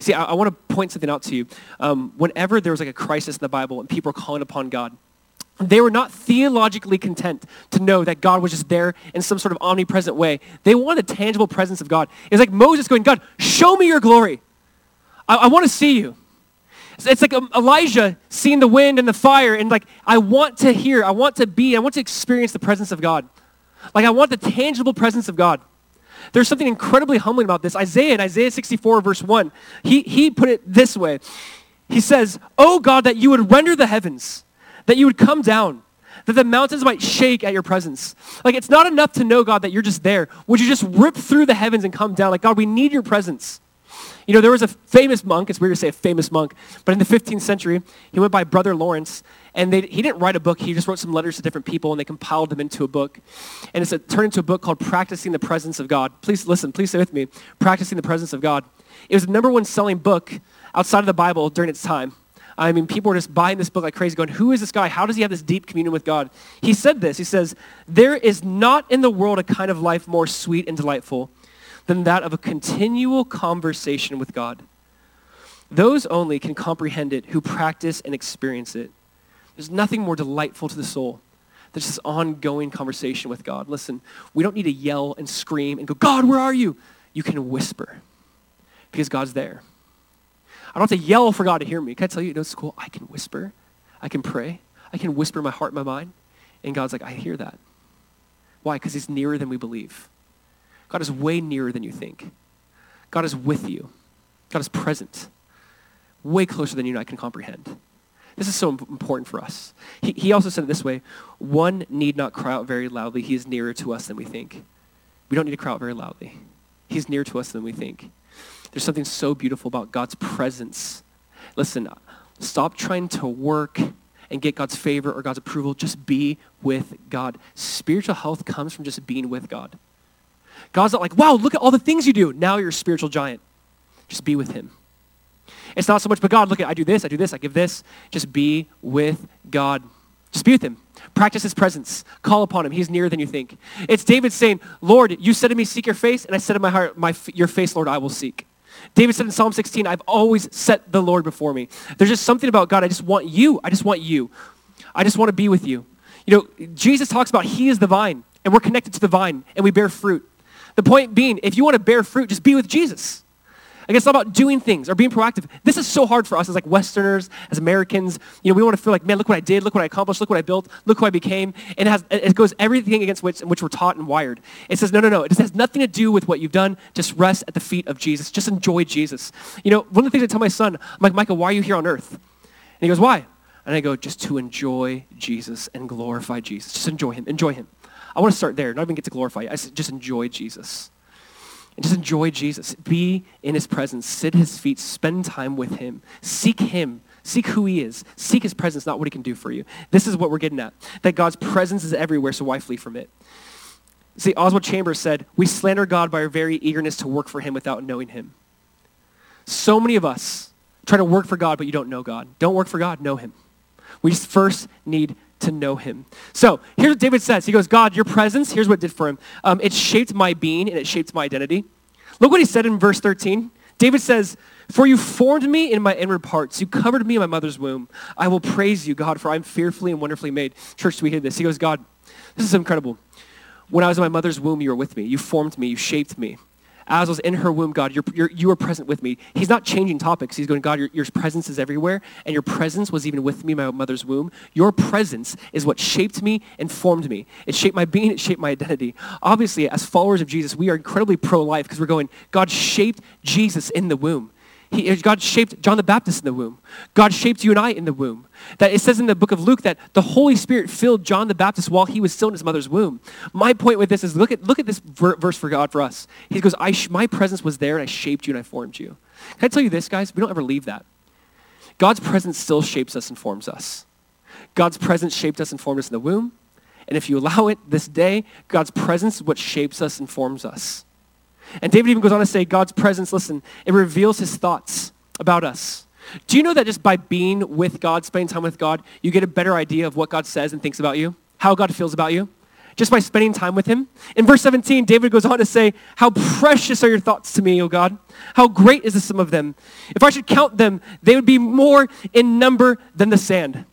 See, I, I want to point something out to you. Um, whenever there was like a crisis in the Bible and people were calling upon God, they were not theologically content to know that God was just there in some sort of omnipresent way. They wanted a tangible presence of God. It's like Moses going, God, show me your glory. I, I want to see you. It's like um, Elijah seeing the wind and the fire and like, I want to hear, I want to be, I want to experience the presence of God. Like I want the tangible presence of God. There's something incredibly humbling about this. Isaiah in Isaiah 64 verse 1, he, he put it this way. He says, Oh God, that you would render the heavens that you would come down, that the mountains might shake at your presence. Like, it's not enough to know, God, that you're just there. Would you just rip through the heavens and come down? Like, God, we need your presence. You know, there was a famous monk, it's weird to say a famous monk, but in the 15th century, he went by Brother Lawrence, and they, he didn't write a book. He just wrote some letters to different people, and they compiled them into a book. And it's a, turned into a book called Practicing the Presence of God. Please listen, please stay with me. Practicing the Presence of God. It was the number one selling book outside of the Bible during its time. I mean, people were just buying this book like crazy, going, who is this guy? How does he have this deep communion with God? He said this. He says, there is not in the world a kind of life more sweet and delightful than that of a continual conversation with God. Those only can comprehend it who practice and experience it. There's nothing more delightful to the soul than this ongoing conversation with God. Listen, we don't need to yell and scream and go, God, where are you? You can whisper because God's there. I don't have to yell for God to hear me. Can I tell you, you know, it's cool. I can whisper. I can pray. I can whisper my heart, my mind. And God's like, I hear that. Why? Because he's nearer than we believe. God is way nearer than you think. God is with you. God is present. Way closer than you and I can comprehend. This is so important for us. He, he also said it this way, one need not cry out very loudly. He is nearer to us than we think. We don't need to cry out very loudly. He's nearer to us than we think. There's something so beautiful about God's presence. Listen, stop trying to work and get God's favor or God's approval. Just be with God. Spiritual health comes from just being with God. God's not like, wow, look at all the things you do. Now you're a spiritual giant. Just be with him. It's not so much, but God, look at, I do this, I do this, I give this. Just be with God. Just be with him. Practice his presence. Call upon him. He's nearer than you think. It's David saying, Lord, you said to me, seek your face, and I said in my heart, my, your face, Lord, I will seek. David said in Psalm 16, I've always set the Lord before me. There's just something about God. I just want you. I just want you. I just want to be with you. You know, Jesus talks about he is the vine, and we're connected to the vine, and we bear fruit. The point being, if you want to bear fruit, just be with Jesus. Like it's all about doing things or being proactive. This is so hard for us as like Westerners, as Americans. You know, we want to feel like, man, look what I did, look what I accomplished, look what I built, look who I became. And it, has, it goes everything against which, which we're taught and wired. It says, no, no, no. It has nothing to do with what you've done. Just rest at the feet of Jesus. Just enjoy Jesus. You know, one of the things I tell my son, I'm like, Michael, why are you here on earth? And he goes, why? And I go, just to enjoy Jesus and glorify Jesus. Just enjoy him. Enjoy him. I want to start there, not even get to glorify. I said, just enjoy Jesus and just enjoy Jesus. Be in his presence. Sit at his feet. Spend time with him. Seek him. Seek who he is. Seek his presence, not what he can do for you. This is what we're getting at. That God's presence is everywhere, so why flee from it? See, Oswald Chambers said, we slander God by our very eagerness to work for him without knowing him. So many of us try to work for God, but you don't know God. Don't work for God, know him. We first need to know him. So here's what David says. He goes, God, your presence, here's what it did for him. Um, it shaped my being and it shaped my identity. Look what he said in verse 13. David says, For you formed me in my inward parts. You covered me in my mother's womb. I will praise you, God, for I'm fearfully and wonderfully made. Church, we hear this. He goes, God, this is incredible. When I was in my mother's womb, you were with me. You formed me. You shaped me as I was in her womb, God, you're, you're, you were present with me. He's not changing topics. He's going, God, your, your presence is everywhere, and your presence was even with me in my mother's womb. Your presence is what shaped me and formed me. It shaped my being. It shaped my identity. Obviously, as followers of Jesus, we are incredibly pro-life because we're going, God shaped Jesus in the womb. He, uh, God shaped John the Baptist in the womb. God shaped you and I in the womb. That it says in the book of Luke that the Holy Spirit filled John the Baptist while he was still in his mother's womb. My point with this is look at, look at this ver- verse for God for us. He goes, I sh- my presence was there and I shaped you and I formed you. Can I tell you this, guys? We don't ever leave that. God's presence still shapes us and forms us. God's presence shaped us and formed us in the womb. And if you allow it this day, God's presence is what shapes us and forms us. And David even goes on to say, God's presence, listen, it reveals his thoughts about us. Do you know that just by being with God, spending time with God, you get a better idea of what God says and thinks about you, how God feels about you? Just by spending time with him. In verse 17, David goes on to say, How precious are your thoughts to me, O God. How great is the sum of them. If I should count them, they would be more in number than the sand.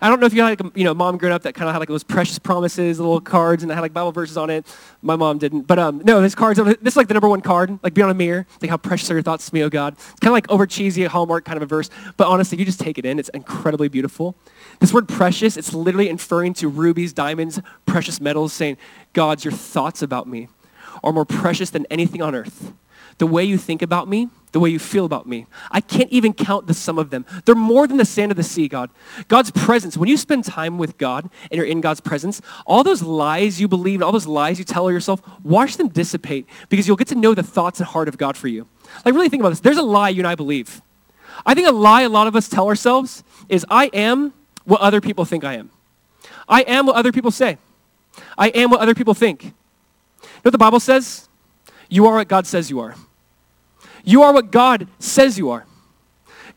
I don't know if you had like a you know mom growing up that kind of had like those precious promises, little cards, and had like Bible verses on it. My mom didn't, but um, no, this card's this is like the number one card, like be on a mirror. Like how precious are your thoughts to me, oh God. It's kind of like over cheesy Hallmark kind of a verse, but honestly, you just take it in, it's incredibly beautiful. This word precious, it's literally inferring to rubies, diamonds, precious metals, saying, God's your thoughts about me are more precious than anything on earth. The way you think about me the way you feel about me. I can't even count the sum of them. They're more than the sand of the sea, God. God's presence, when you spend time with God and you're in God's presence, all those lies you believe and all those lies you tell yourself, watch them dissipate because you'll get to know the thoughts and heart of God for you. Like, really think about this. There's a lie you and I believe. I think a lie a lot of us tell ourselves is, I am what other people think I am. I am what other people say. I am what other people think. You know what the Bible says? You are what God says you are. You are what God says you are.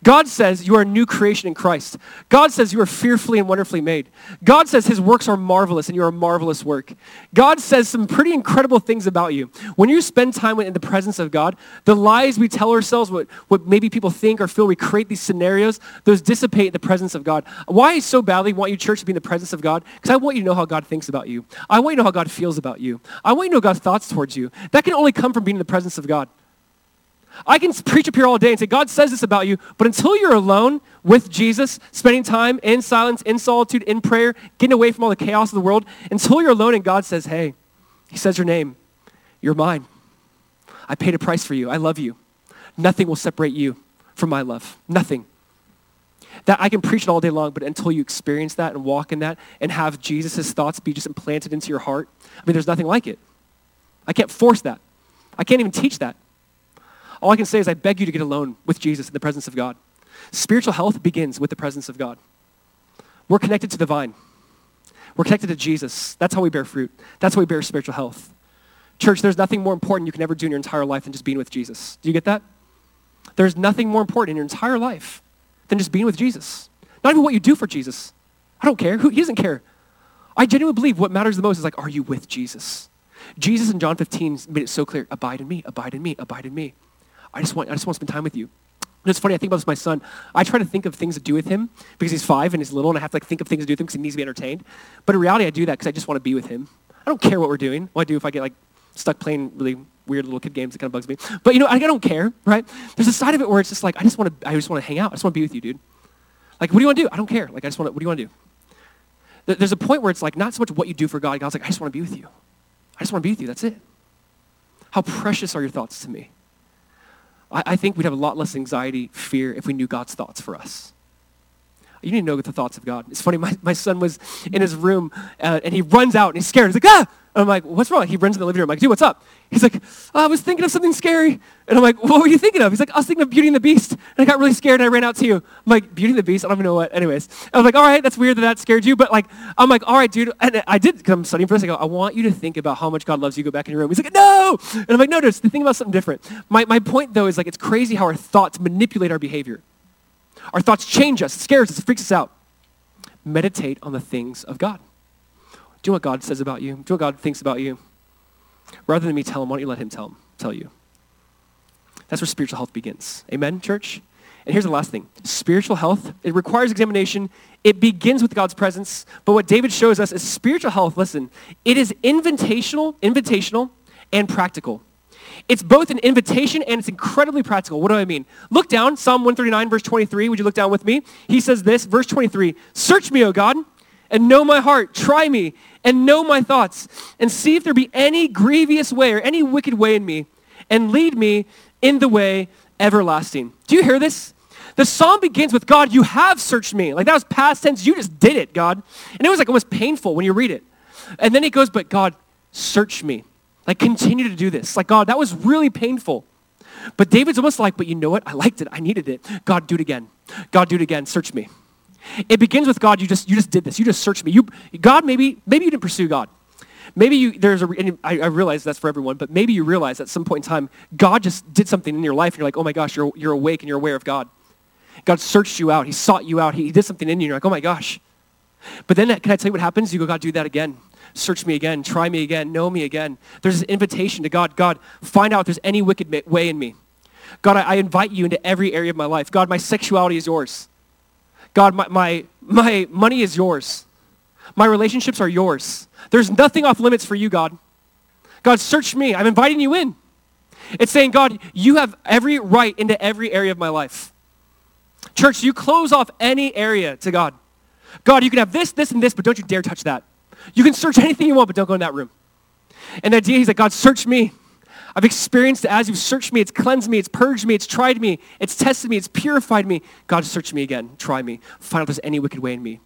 God says you are a new creation in Christ. God says you are fearfully and wonderfully made. God says his works are marvelous and you are a marvelous work. God says some pretty incredible things about you. When you spend time in the presence of God, the lies we tell ourselves, what, what maybe people think or feel, we create these scenarios, those dissipate in the presence of God. Why I so badly want you, church, to be in the presence of God? Because I want you to know how God thinks about you. I want you to know how God feels about you. I want you to know God's thoughts towards you. That can only come from being in the presence of God. I can preach up here all day and say, God says this about you, but until you're alone with Jesus, spending time in silence, in solitude, in prayer, getting away from all the chaos of the world, until you're alone and God says, hey, he says your name, you're mine. I paid a price for you. I love you. Nothing will separate you from my love. Nothing. That I can preach it all day long, but until you experience that and walk in that and have Jesus' thoughts be just implanted into your heart, I mean, there's nothing like it. I can't force that. I can't even teach that. All I can say is I beg you to get alone with Jesus in the presence of God. Spiritual health begins with the presence of God. We're connected to the vine. We're connected to Jesus. That's how we bear fruit. That's how we bear spiritual health. Church, there's nothing more important you can ever do in your entire life than just being with Jesus. Do you get that? There's nothing more important in your entire life than just being with Jesus. Not even what you do for Jesus. I don't care. Who, he doesn't care. I genuinely believe what matters the most is like, are you with Jesus? Jesus in John 15 made it so clear, abide in me, abide in me, abide in me. I just want, I just want to spend time with you. And it's funny, I think about this with my son. I try to think of things to do with him because he's five and he's little and I have to like think of things to do with him because he needs to be entertained. But in reality, I do that because I just want to be with him. I don't care what we're doing. What I do if I get like stuck playing really weird little kid games, it kind of bugs me. But you know, I don't care, right? There's a side of it where it's just like, I just want to, I just want to hang out. I just want to be with you, dude. Like, what do you want to do? I don't care. Like, I just want to, what do you want to do? There's a point where it's like, not so much what you do for God. God's like, I just want to be with you. I just want to be with you. That's it. How precious are your thoughts to me? I, I think we'd have a lot less anxiety, fear, if we knew God's thoughts for us. You need to know the thoughts of God. It's funny, my, my son was in his room uh, and he runs out and he's scared. He's like, ah! And I'm like, what's wrong? He runs in the living room. I'm like, dude, what's up? He's like, oh, I was thinking of something scary. And I'm like, what were you thinking of? He's like, I was thinking of Beauty and the Beast. And I got really scared and I ran out to you. I'm like, Beauty and the Beast? I don't even know what. Anyways. I was like, all right, that's weird that that scared you. But like, I'm like, all right, dude. And I did, because I'm studying for this. I go, I want you to think about how much God loves you. Go back in your room. He's like, no! And I'm like, no, no, think about something different. My, my point, though, is like, it's crazy how our thoughts manipulate our behavior. Our thoughts change us. It scares us. It freaks us out. meditate on the things of God. Do what God says about you? Do what God thinks about you? Rather than me tell him, why don't you let him tell him, tell you? That's where spiritual health begins. Amen, church? And here's the last thing. Spiritual health, it requires examination. It begins with God's presence. But what David shows us is spiritual health, listen, it is invitational, invitational and practical. It's both an invitation and it's incredibly practical. What do I mean? Look down, Psalm 139, verse 23. Would you look down with me? He says this, verse 23, Search me, O God, and know my heart. Try me and know my thoughts, and see if there be any grievous way or any wicked way in me, and lead me in the way everlasting. Do you hear this? The psalm begins with, God, you have searched me. Like that was past tense. You just did it, God. And it was like almost painful when you read it. And then he goes, but God, search me. Like, continue to do this. Like, God, that was really painful. But David's almost like, but you know what? I liked it. I needed it. God, do it again. God, do it again. Search me. It begins with God. You just, you just did this. You just searched me. You, God, maybe, maybe you didn't pursue God. Maybe you, there's a, I, I realize that's for everyone, but maybe you realize at some point in time, God just did something in your life and you're like, oh my gosh, you're, you're awake and you're aware of God. God searched you out. He sought you out. He, he did something in you. And you're like, oh my gosh. But then can I tell you what happens? You go, God, do that again. Search me again. Try me again. Know me again. There's this invitation to God. God, find out if there's any wicked way in me. God, I, I invite you into every area of my life. God, my sexuality is yours. God, my, my, my money is yours. My relationships are yours. There's nothing off limits for you, God. God, search me. I'm inviting you in. It's saying, God, you have every right into every area of my life. Church, you close off any area to God. God, you can have this, this, and this, but don't you dare touch that. You can search anything you want, but don't go in that room. And the idea, he's like, God, search me. I've experienced it as you've searched me. It's cleansed me. It's purged me. It's tried me. It's tested me. It's purified me. God, search me again. Try me. Find out if there's any wicked way in me.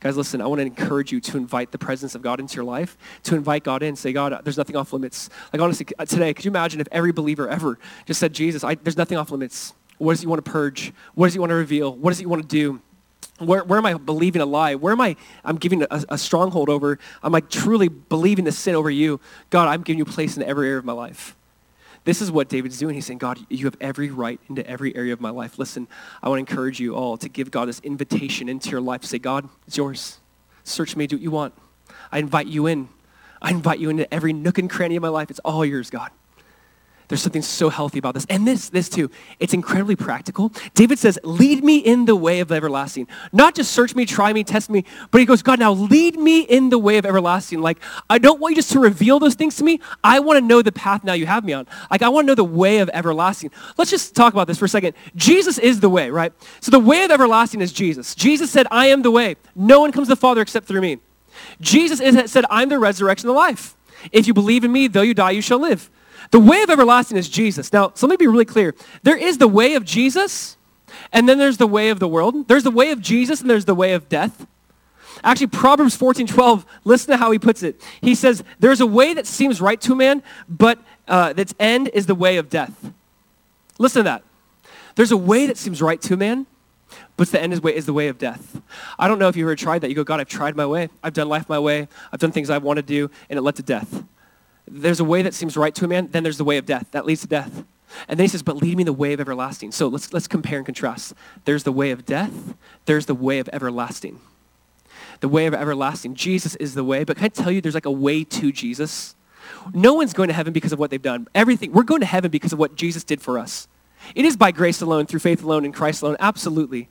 Guys, listen, I want to encourage you to invite the presence of God into your life, to invite God in. Say, God, there's nothing off limits. Like, honestly, uh, today, could you imagine if every believer ever just said, Jesus, I, there's nothing off limits. What does he want to purge? What does he want to reveal? What does he want to do? Where, where am I believing a lie? Where am I, I'm giving a, a stronghold over? I'm like truly believing the sin over you. God, I'm giving you place in every area of my life. This is what David's doing. He's saying, God, you have every right into every area of my life. Listen, I want to encourage you all to give God this invitation into your life. Say, God, it's yours. Search me, do what you want. I invite you in. I invite you into every nook and cranny of my life. It's all yours, God. There's something so healthy about this. And this, this too, it's incredibly practical. David says, lead me in the way of everlasting. Not just search me, try me, test me, but he goes, God, now lead me in the way of everlasting. Like, I don't want you just to reveal those things to me. I want to know the path now you have me on. Like, I want to know the way of everlasting. Let's just talk about this for a second. Jesus is the way, right? So the way of everlasting is Jesus. Jesus said, I am the way. No one comes to the Father except through me. Jesus is, said, I'm the resurrection of life. If you believe in me, though you die, you shall live. The way of everlasting is Jesus. Now, so let me be really clear. There is the way of Jesus, and then there's the way of the world. There's the way of Jesus, and there's the way of death. Actually, Proverbs 14, 12, listen to how he puts it. He says, there's a way that seems right to man, but uh, its end is the way of death. Listen to that. There's a way that seems right to man, but the end is, way, is the way of death. I don't know if you've ever tried that. You go, God, I've tried my way. I've done life my way. I've done things I want to do, and it led to death there's a way that seems right to a man, then there's the way of death. That leads to death. And then he says, but lead me the way of everlasting. So let's, let's compare and contrast. There's the way of death. There's the way of everlasting. The way of everlasting. Jesus is the way. But can I tell you, there's like a way to Jesus? No one's going to heaven because of what they've done. Everything, we're going to heaven because of what Jesus did for us. It is by grace alone, through faith alone, in Christ alone, absolutely.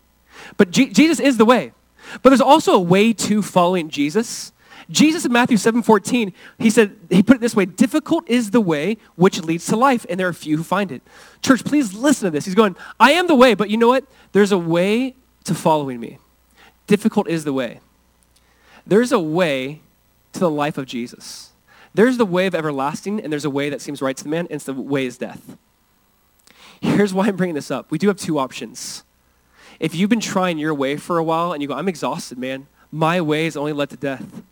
But G- Jesus is the way. But there's also a way to following Jesus Jesus in Matthew 7:14, he said, he put it this way, difficult is the way which leads to life, and there are few who find it. Church, please listen to this. He's going, I am the way, but you know what? There's a way to following me. Difficult is the way. There's a way to the life of Jesus. There's the way of everlasting, and there's a way that seems right to the man, and it's the way is death. Here's why I'm bringing this up. We do have two options. If you've been trying your way for a while and you go, I'm exhausted, man. My way is only led to death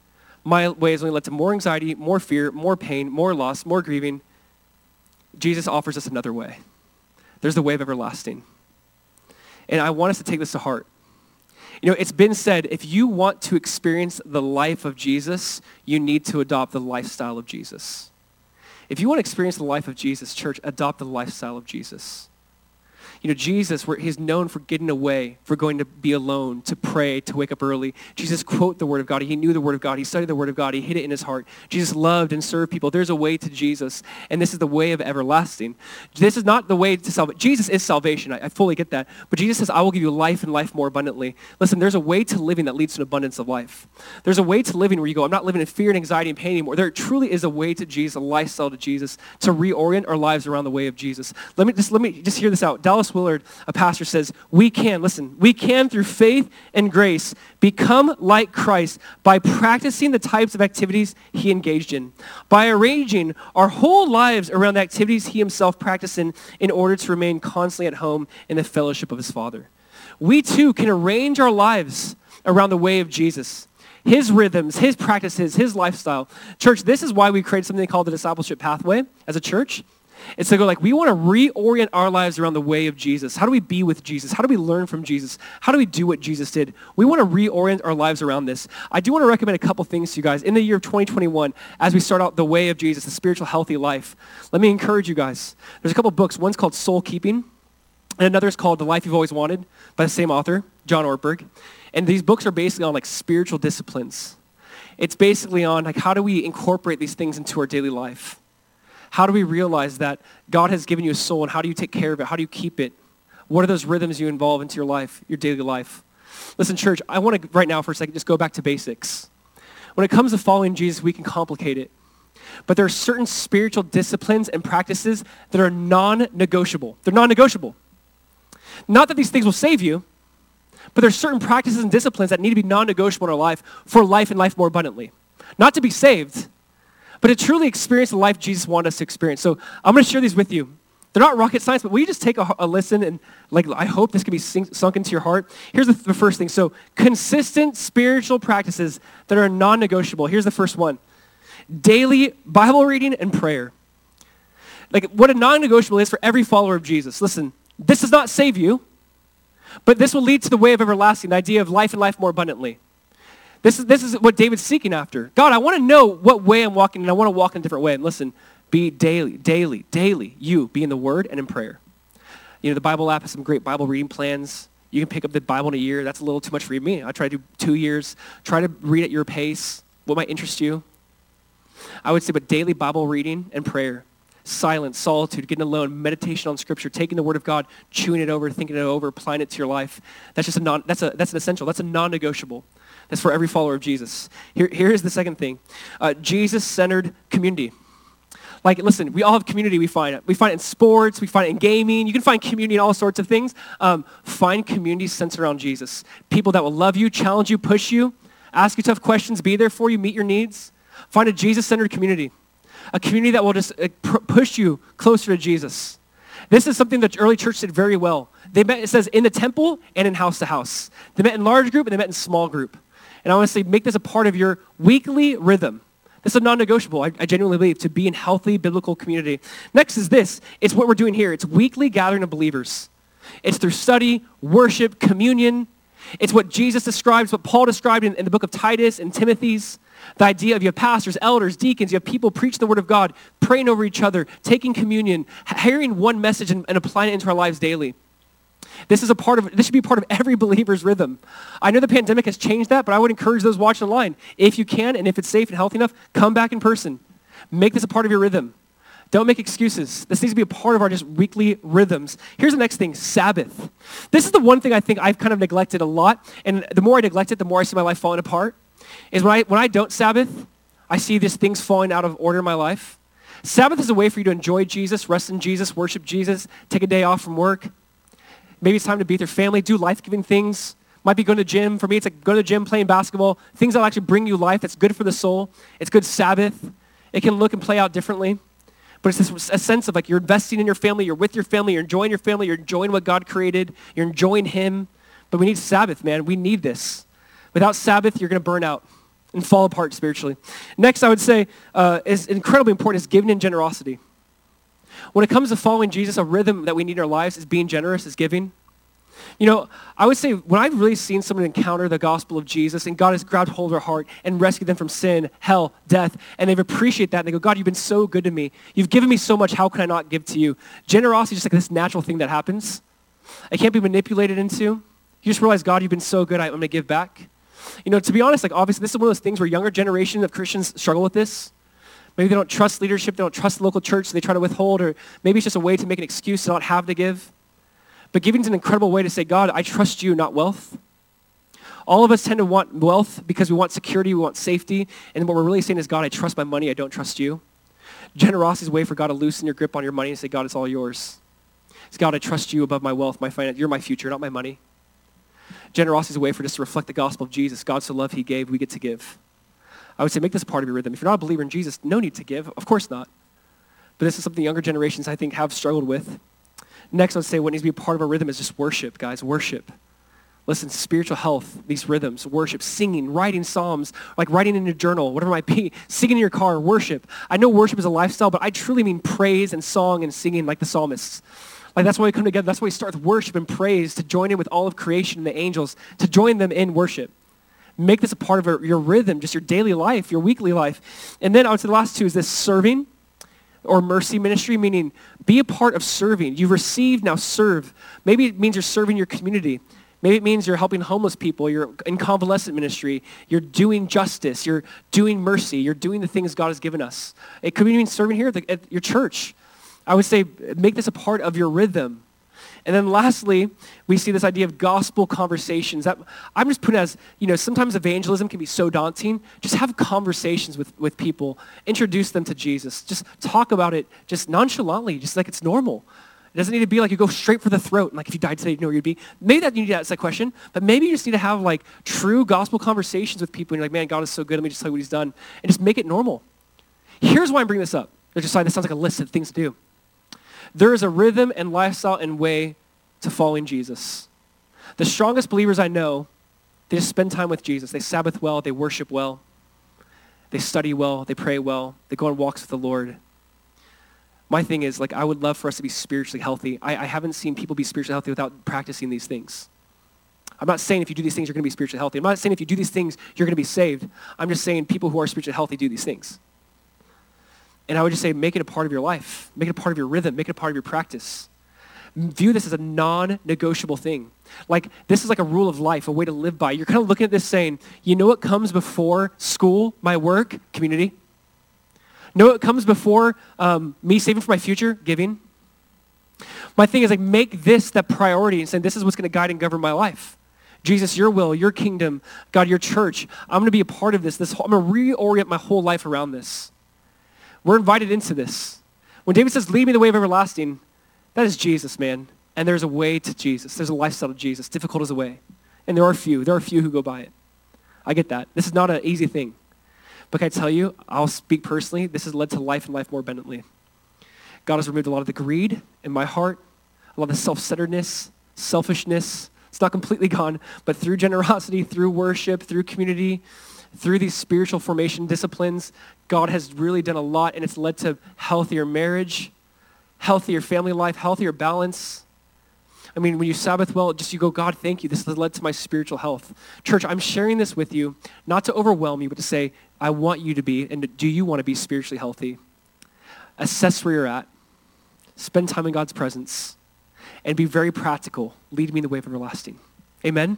my way ways only led to more anxiety, more fear, more pain, more loss, more grieving. Jesus offers us another way. There's the way of everlasting. And I want us to take this to heart. You know, it's been said if you want to experience the life of Jesus, you need to adopt the lifestyle of Jesus. If you want to experience the life of Jesus, church, adopt the lifestyle of Jesus. You know, Jesus, where he's known for getting away, for going to be alone, to pray, to wake up early. Jesus quote the word of God. He knew the word of God. He studied the word of God. He hid it in his heart. Jesus loved and served people. There's a way to Jesus, and this is the way of everlasting. This is not the way to salvation. Jesus is salvation. I, I fully get that. But Jesus says, I will give you life and life more abundantly. Listen, there's a way to living that leads to an abundance of life. There's a way to living where you go, I'm not living in fear and anxiety and pain anymore. There truly is a way to Jesus, a lifestyle to Jesus, to reorient our lives around the way of Jesus. Let me just let me just hear this out. Dallas Willard, a pastor, says, We can, listen, we can through faith and grace become like Christ by practicing the types of activities he engaged in, by arranging our whole lives around the activities he himself practiced in in order to remain constantly at home in the fellowship of his Father. We too can arrange our lives around the way of Jesus his rhythms, his practices, his lifestyle. Church, this is why we created something called the discipleship pathway as a church. It's to go like, we want to reorient our lives around the way of Jesus. How do we be with Jesus? How do we learn from Jesus? How do we do what Jesus did? We want to reorient our lives around this. I do want to recommend a couple things to you guys. In the year of 2021, as we start out the way of Jesus, the spiritual healthy life, let me encourage you guys. There's a couple books. One's called Soul Keeping, and another is called The Life You've Always Wanted by the same author, John Ortberg. And these books are basically on like spiritual disciplines. It's basically on like how do we incorporate these things into our daily life? How do we realize that God has given you a soul and how do you take care of it? How do you keep it? What are those rhythms you involve into your life, your daily life? Listen, church, I want to right now for a second just go back to basics. When it comes to following Jesus, we can complicate it. But there are certain spiritual disciplines and practices that are non-negotiable. They're non-negotiable. Not that these things will save you, but there's certain practices and disciplines that need to be non-negotiable in our life for life and life more abundantly. Not to be saved, but to truly experience the life Jesus wanted us to experience. So I'm going to share these with you. They're not rocket science, but will you just take a, a listen and like I hope this can be sink, sunk into your heart. Here's the, the first thing. So consistent spiritual practices that are non-negotiable. Here's the first one. Daily Bible reading and prayer. Like what a non-negotiable is for every follower of Jesus. Listen, this does not save you. But this will lead to the way of everlasting, the idea of life and life more abundantly. This is, this is what David's seeking after. God, I want to know what way I'm walking, and I want to walk in a different way. And listen, be daily, daily, daily, you be in the Word and in prayer. You know, the Bible app has some great Bible reading plans. You can pick up the Bible in a year. That's a little too much for me. I try to do two years. Try to read at your pace, what might interest you. I would say, but daily Bible reading and prayer silence, solitude, getting alone, meditation on Scripture, taking the Word of God, chewing it over, thinking it over, applying it to your life. That's just a non, that's, a, that's an essential. That's a non-negotiable. That's for every follower of Jesus. Here, here's the second thing. Uh, Jesus-centered community. Like, listen, we all have community we find it. We find it in sports. We find it in gaming. You can find community in all sorts of things. Um, find community centered around Jesus. People that will love you, challenge you, push you, ask you tough questions, be there for you, meet your needs. Find a Jesus-centered community a community that will just uh, push you closer to Jesus. This is something that the early church did very well. They met, it says, in the temple and in house to house. They met in large group and they met in small group. And I want to say, make this a part of your weekly rhythm. This is non-negotiable, I, I genuinely believe, to be in healthy biblical community. Next is this. It's what we're doing here. It's weekly gathering of believers. It's through study, worship, communion. It's what Jesus describes, what Paul described in, in the book of Titus and Timothy's. The idea of you have pastors, elders, deacons, you have people preach the word of God, praying over each other, taking communion, hearing one message and, and applying it into our lives daily. This is a part of this should be part of every believer's rhythm. I know the pandemic has changed that, but I would encourage those watching online, if you can and if it's safe and healthy enough, come back in person. Make this a part of your rhythm. Don't make excuses. This needs to be a part of our just weekly rhythms. Here's the next thing, Sabbath. This is the one thing I think I've kind of neglected a lot, and the more I neglect it, the more I see my life falling apart is when I, when I don't Sabbath, I see these things falling out of order in my life. Sabbath is a way for you to enjoy Jesus, rest in Jesus, worship Jesus, take a day off from work. Maybe it's time to be with your family, do life-giving things. Might be going to the gym. For me, it's like going to the gym, playing basketball. Things that will actually bring you life. That's good for the soul. It's good Sabbath. It can look and play out differently. But it's this, a sense of like you're investing in your family, you're with your family, you're enjoying your family, you're enjoying what God created, you're enjoying Him. But we need Sabbath, man. We need this. Without Sabbath, you're going to burn out and fall apart spiritually. Next, I would say uh, is incredibly important is giving in generosity. When it comes to following Jesus, a rhythm that we need in our lives is being generous, is giving. You know, I would say when I've really seen someone encounter the gospel of Jesus and God has grabbed hold of their heart and rescued them from sin, hell, death, and they've appreciated that and they go, God, you've been so good to me. You've given me so much. How can I not give to you? Generosity is just like this natural thing that happens. It can't be manipulated into. You just realize, God, you've been so good, I'm going to give back. You know, to be honest, like obviously this is one of those things where younger generation of Christians struggle with this. Maybe they don't trust leadership, they don't trust the local church, so they try to withhold, or maybe it's just a way to make an excuse to not have to give. But giving is an incredible way to say, God, I trust you, not wealth. All of us tend to want wealth because we want security, we want safety, and what we're really saying is, God, I trust my money, I don't trust you. Generosity is a way for God to loosen your grip on your money and say, God, it's all yours. It's God, I trust you above my wealth, my finance. You're my future, not my money. Generosity is a way for us to reflect the gospel of Jesus. God so loved, he gave, we get to give. I would say make this part of your rhythm. If you're not a believer in Jesus, no need to give. Of course not. But this is something younger generations, I think, have struggled with. Next, I would say what needs to be a part of our rhythm is just worship, guys, worship. Listen, spiritual health, these rhythms, worship, singing, writing psalms, like writing in a journal, whatever it might be, singing in your car, worship. I know worship is a lifestyle, but I truly mean praise and song and singing like the psalmists. Like that's why we come together. That's why we start with worship and praise to join in with all of creation and the angels, to join them in worship. Make this a part of your rhythm, just your daily life, your weekly life. And then I would say the last two is this serving or mercy ministry, meaning be a part of serving. You've received, now serve. Maybe it means you're serving your community. Maybe it means you're helping homeless people. You're in convalescent ministry. You're doing justice. You're doing mercy. You're doing the things God has given us. It could mean serving here at, the, at your church. I would say make this a part of your rhythm. And then lastly, we see this idea of gospel conversations. That I'm just putting as, you know, sometimes evangelism can be so daunting. Just have conversations with, with people. Introduce them to Jesus. Just talk about it just nonchalantly, just like it's normal. It doesn't need to be like you go straight for the throat and like if you died today, you know where you'd be. Maybe that you need to ask that question, but maybe you just need to have like true gospel conversations with people and you're like, man, God is so good. Let me just tell you what he's done. And just make it normal. Here's why I'm bringing this up. There's just like, this sounds like a list of things to do. There is a rhythm and lifestyle and way to following Jesus. The strongest believers I know, they just spend time with Jesus. They Sabbath well, they worship well, they study well, they pray well, they go on walks with the Lord. My thing is, like, I would love for us to be spiritually healthy. I, I haven't seen people be spiritually healthy without practicing these things. I'm not saying if you do these things, you're going to be spiritually healthy. I'm not saying if you do these things, you're going to be saved. I'm just saying people who are spiritually healthy do these things. And I would just say, make it a part of your life. Make it a part of your rhythm. Make it a part of your practice. View this as a non-negotiable thing. Like, this is like a rule of life, a way to live by. You're kind of looking at this saying, you know what comes before school, my work, community? Know what comes before um, me saving for my future, giving? My thing is like, make this the priority and saying, this is what's going to guide and govern my life. Jesus, your will, your kingdom, God, your church. I'm going to be a part of this. this whole, I'm going to reorient my whole life around this. We're invited into this. When David says, lead me the way of everlasting, that is Jesus, man. And there's a way to Jesus. There's a lifestyle to Jesus. Difficult as a way. And there are few. There are few who go by it. I get that. This is not an easy thing. But can I tell you, I'll speak personally, this has led to life and life more abundantly. God has removed a lot of the greed in my heart, a lot of the self-centeredness, selfishness. It's not completely gone, but through generosity, through worship, through community, through these spiritual formation disciplines, God has really done a lot, and it's led to healthier marriage, healthier family life, healthier balance. I mean, when you Sabbath well, just you go, God, thank you. This has led to my spiritual health. Church, I'm sharing this with you, not to overwhelm you, but to say, I want you to be, and do you want to be spiritually healthy? Assess where you're at. Spend time in God's presence. And be very practical. Lead me in the way of everlasting. Amen?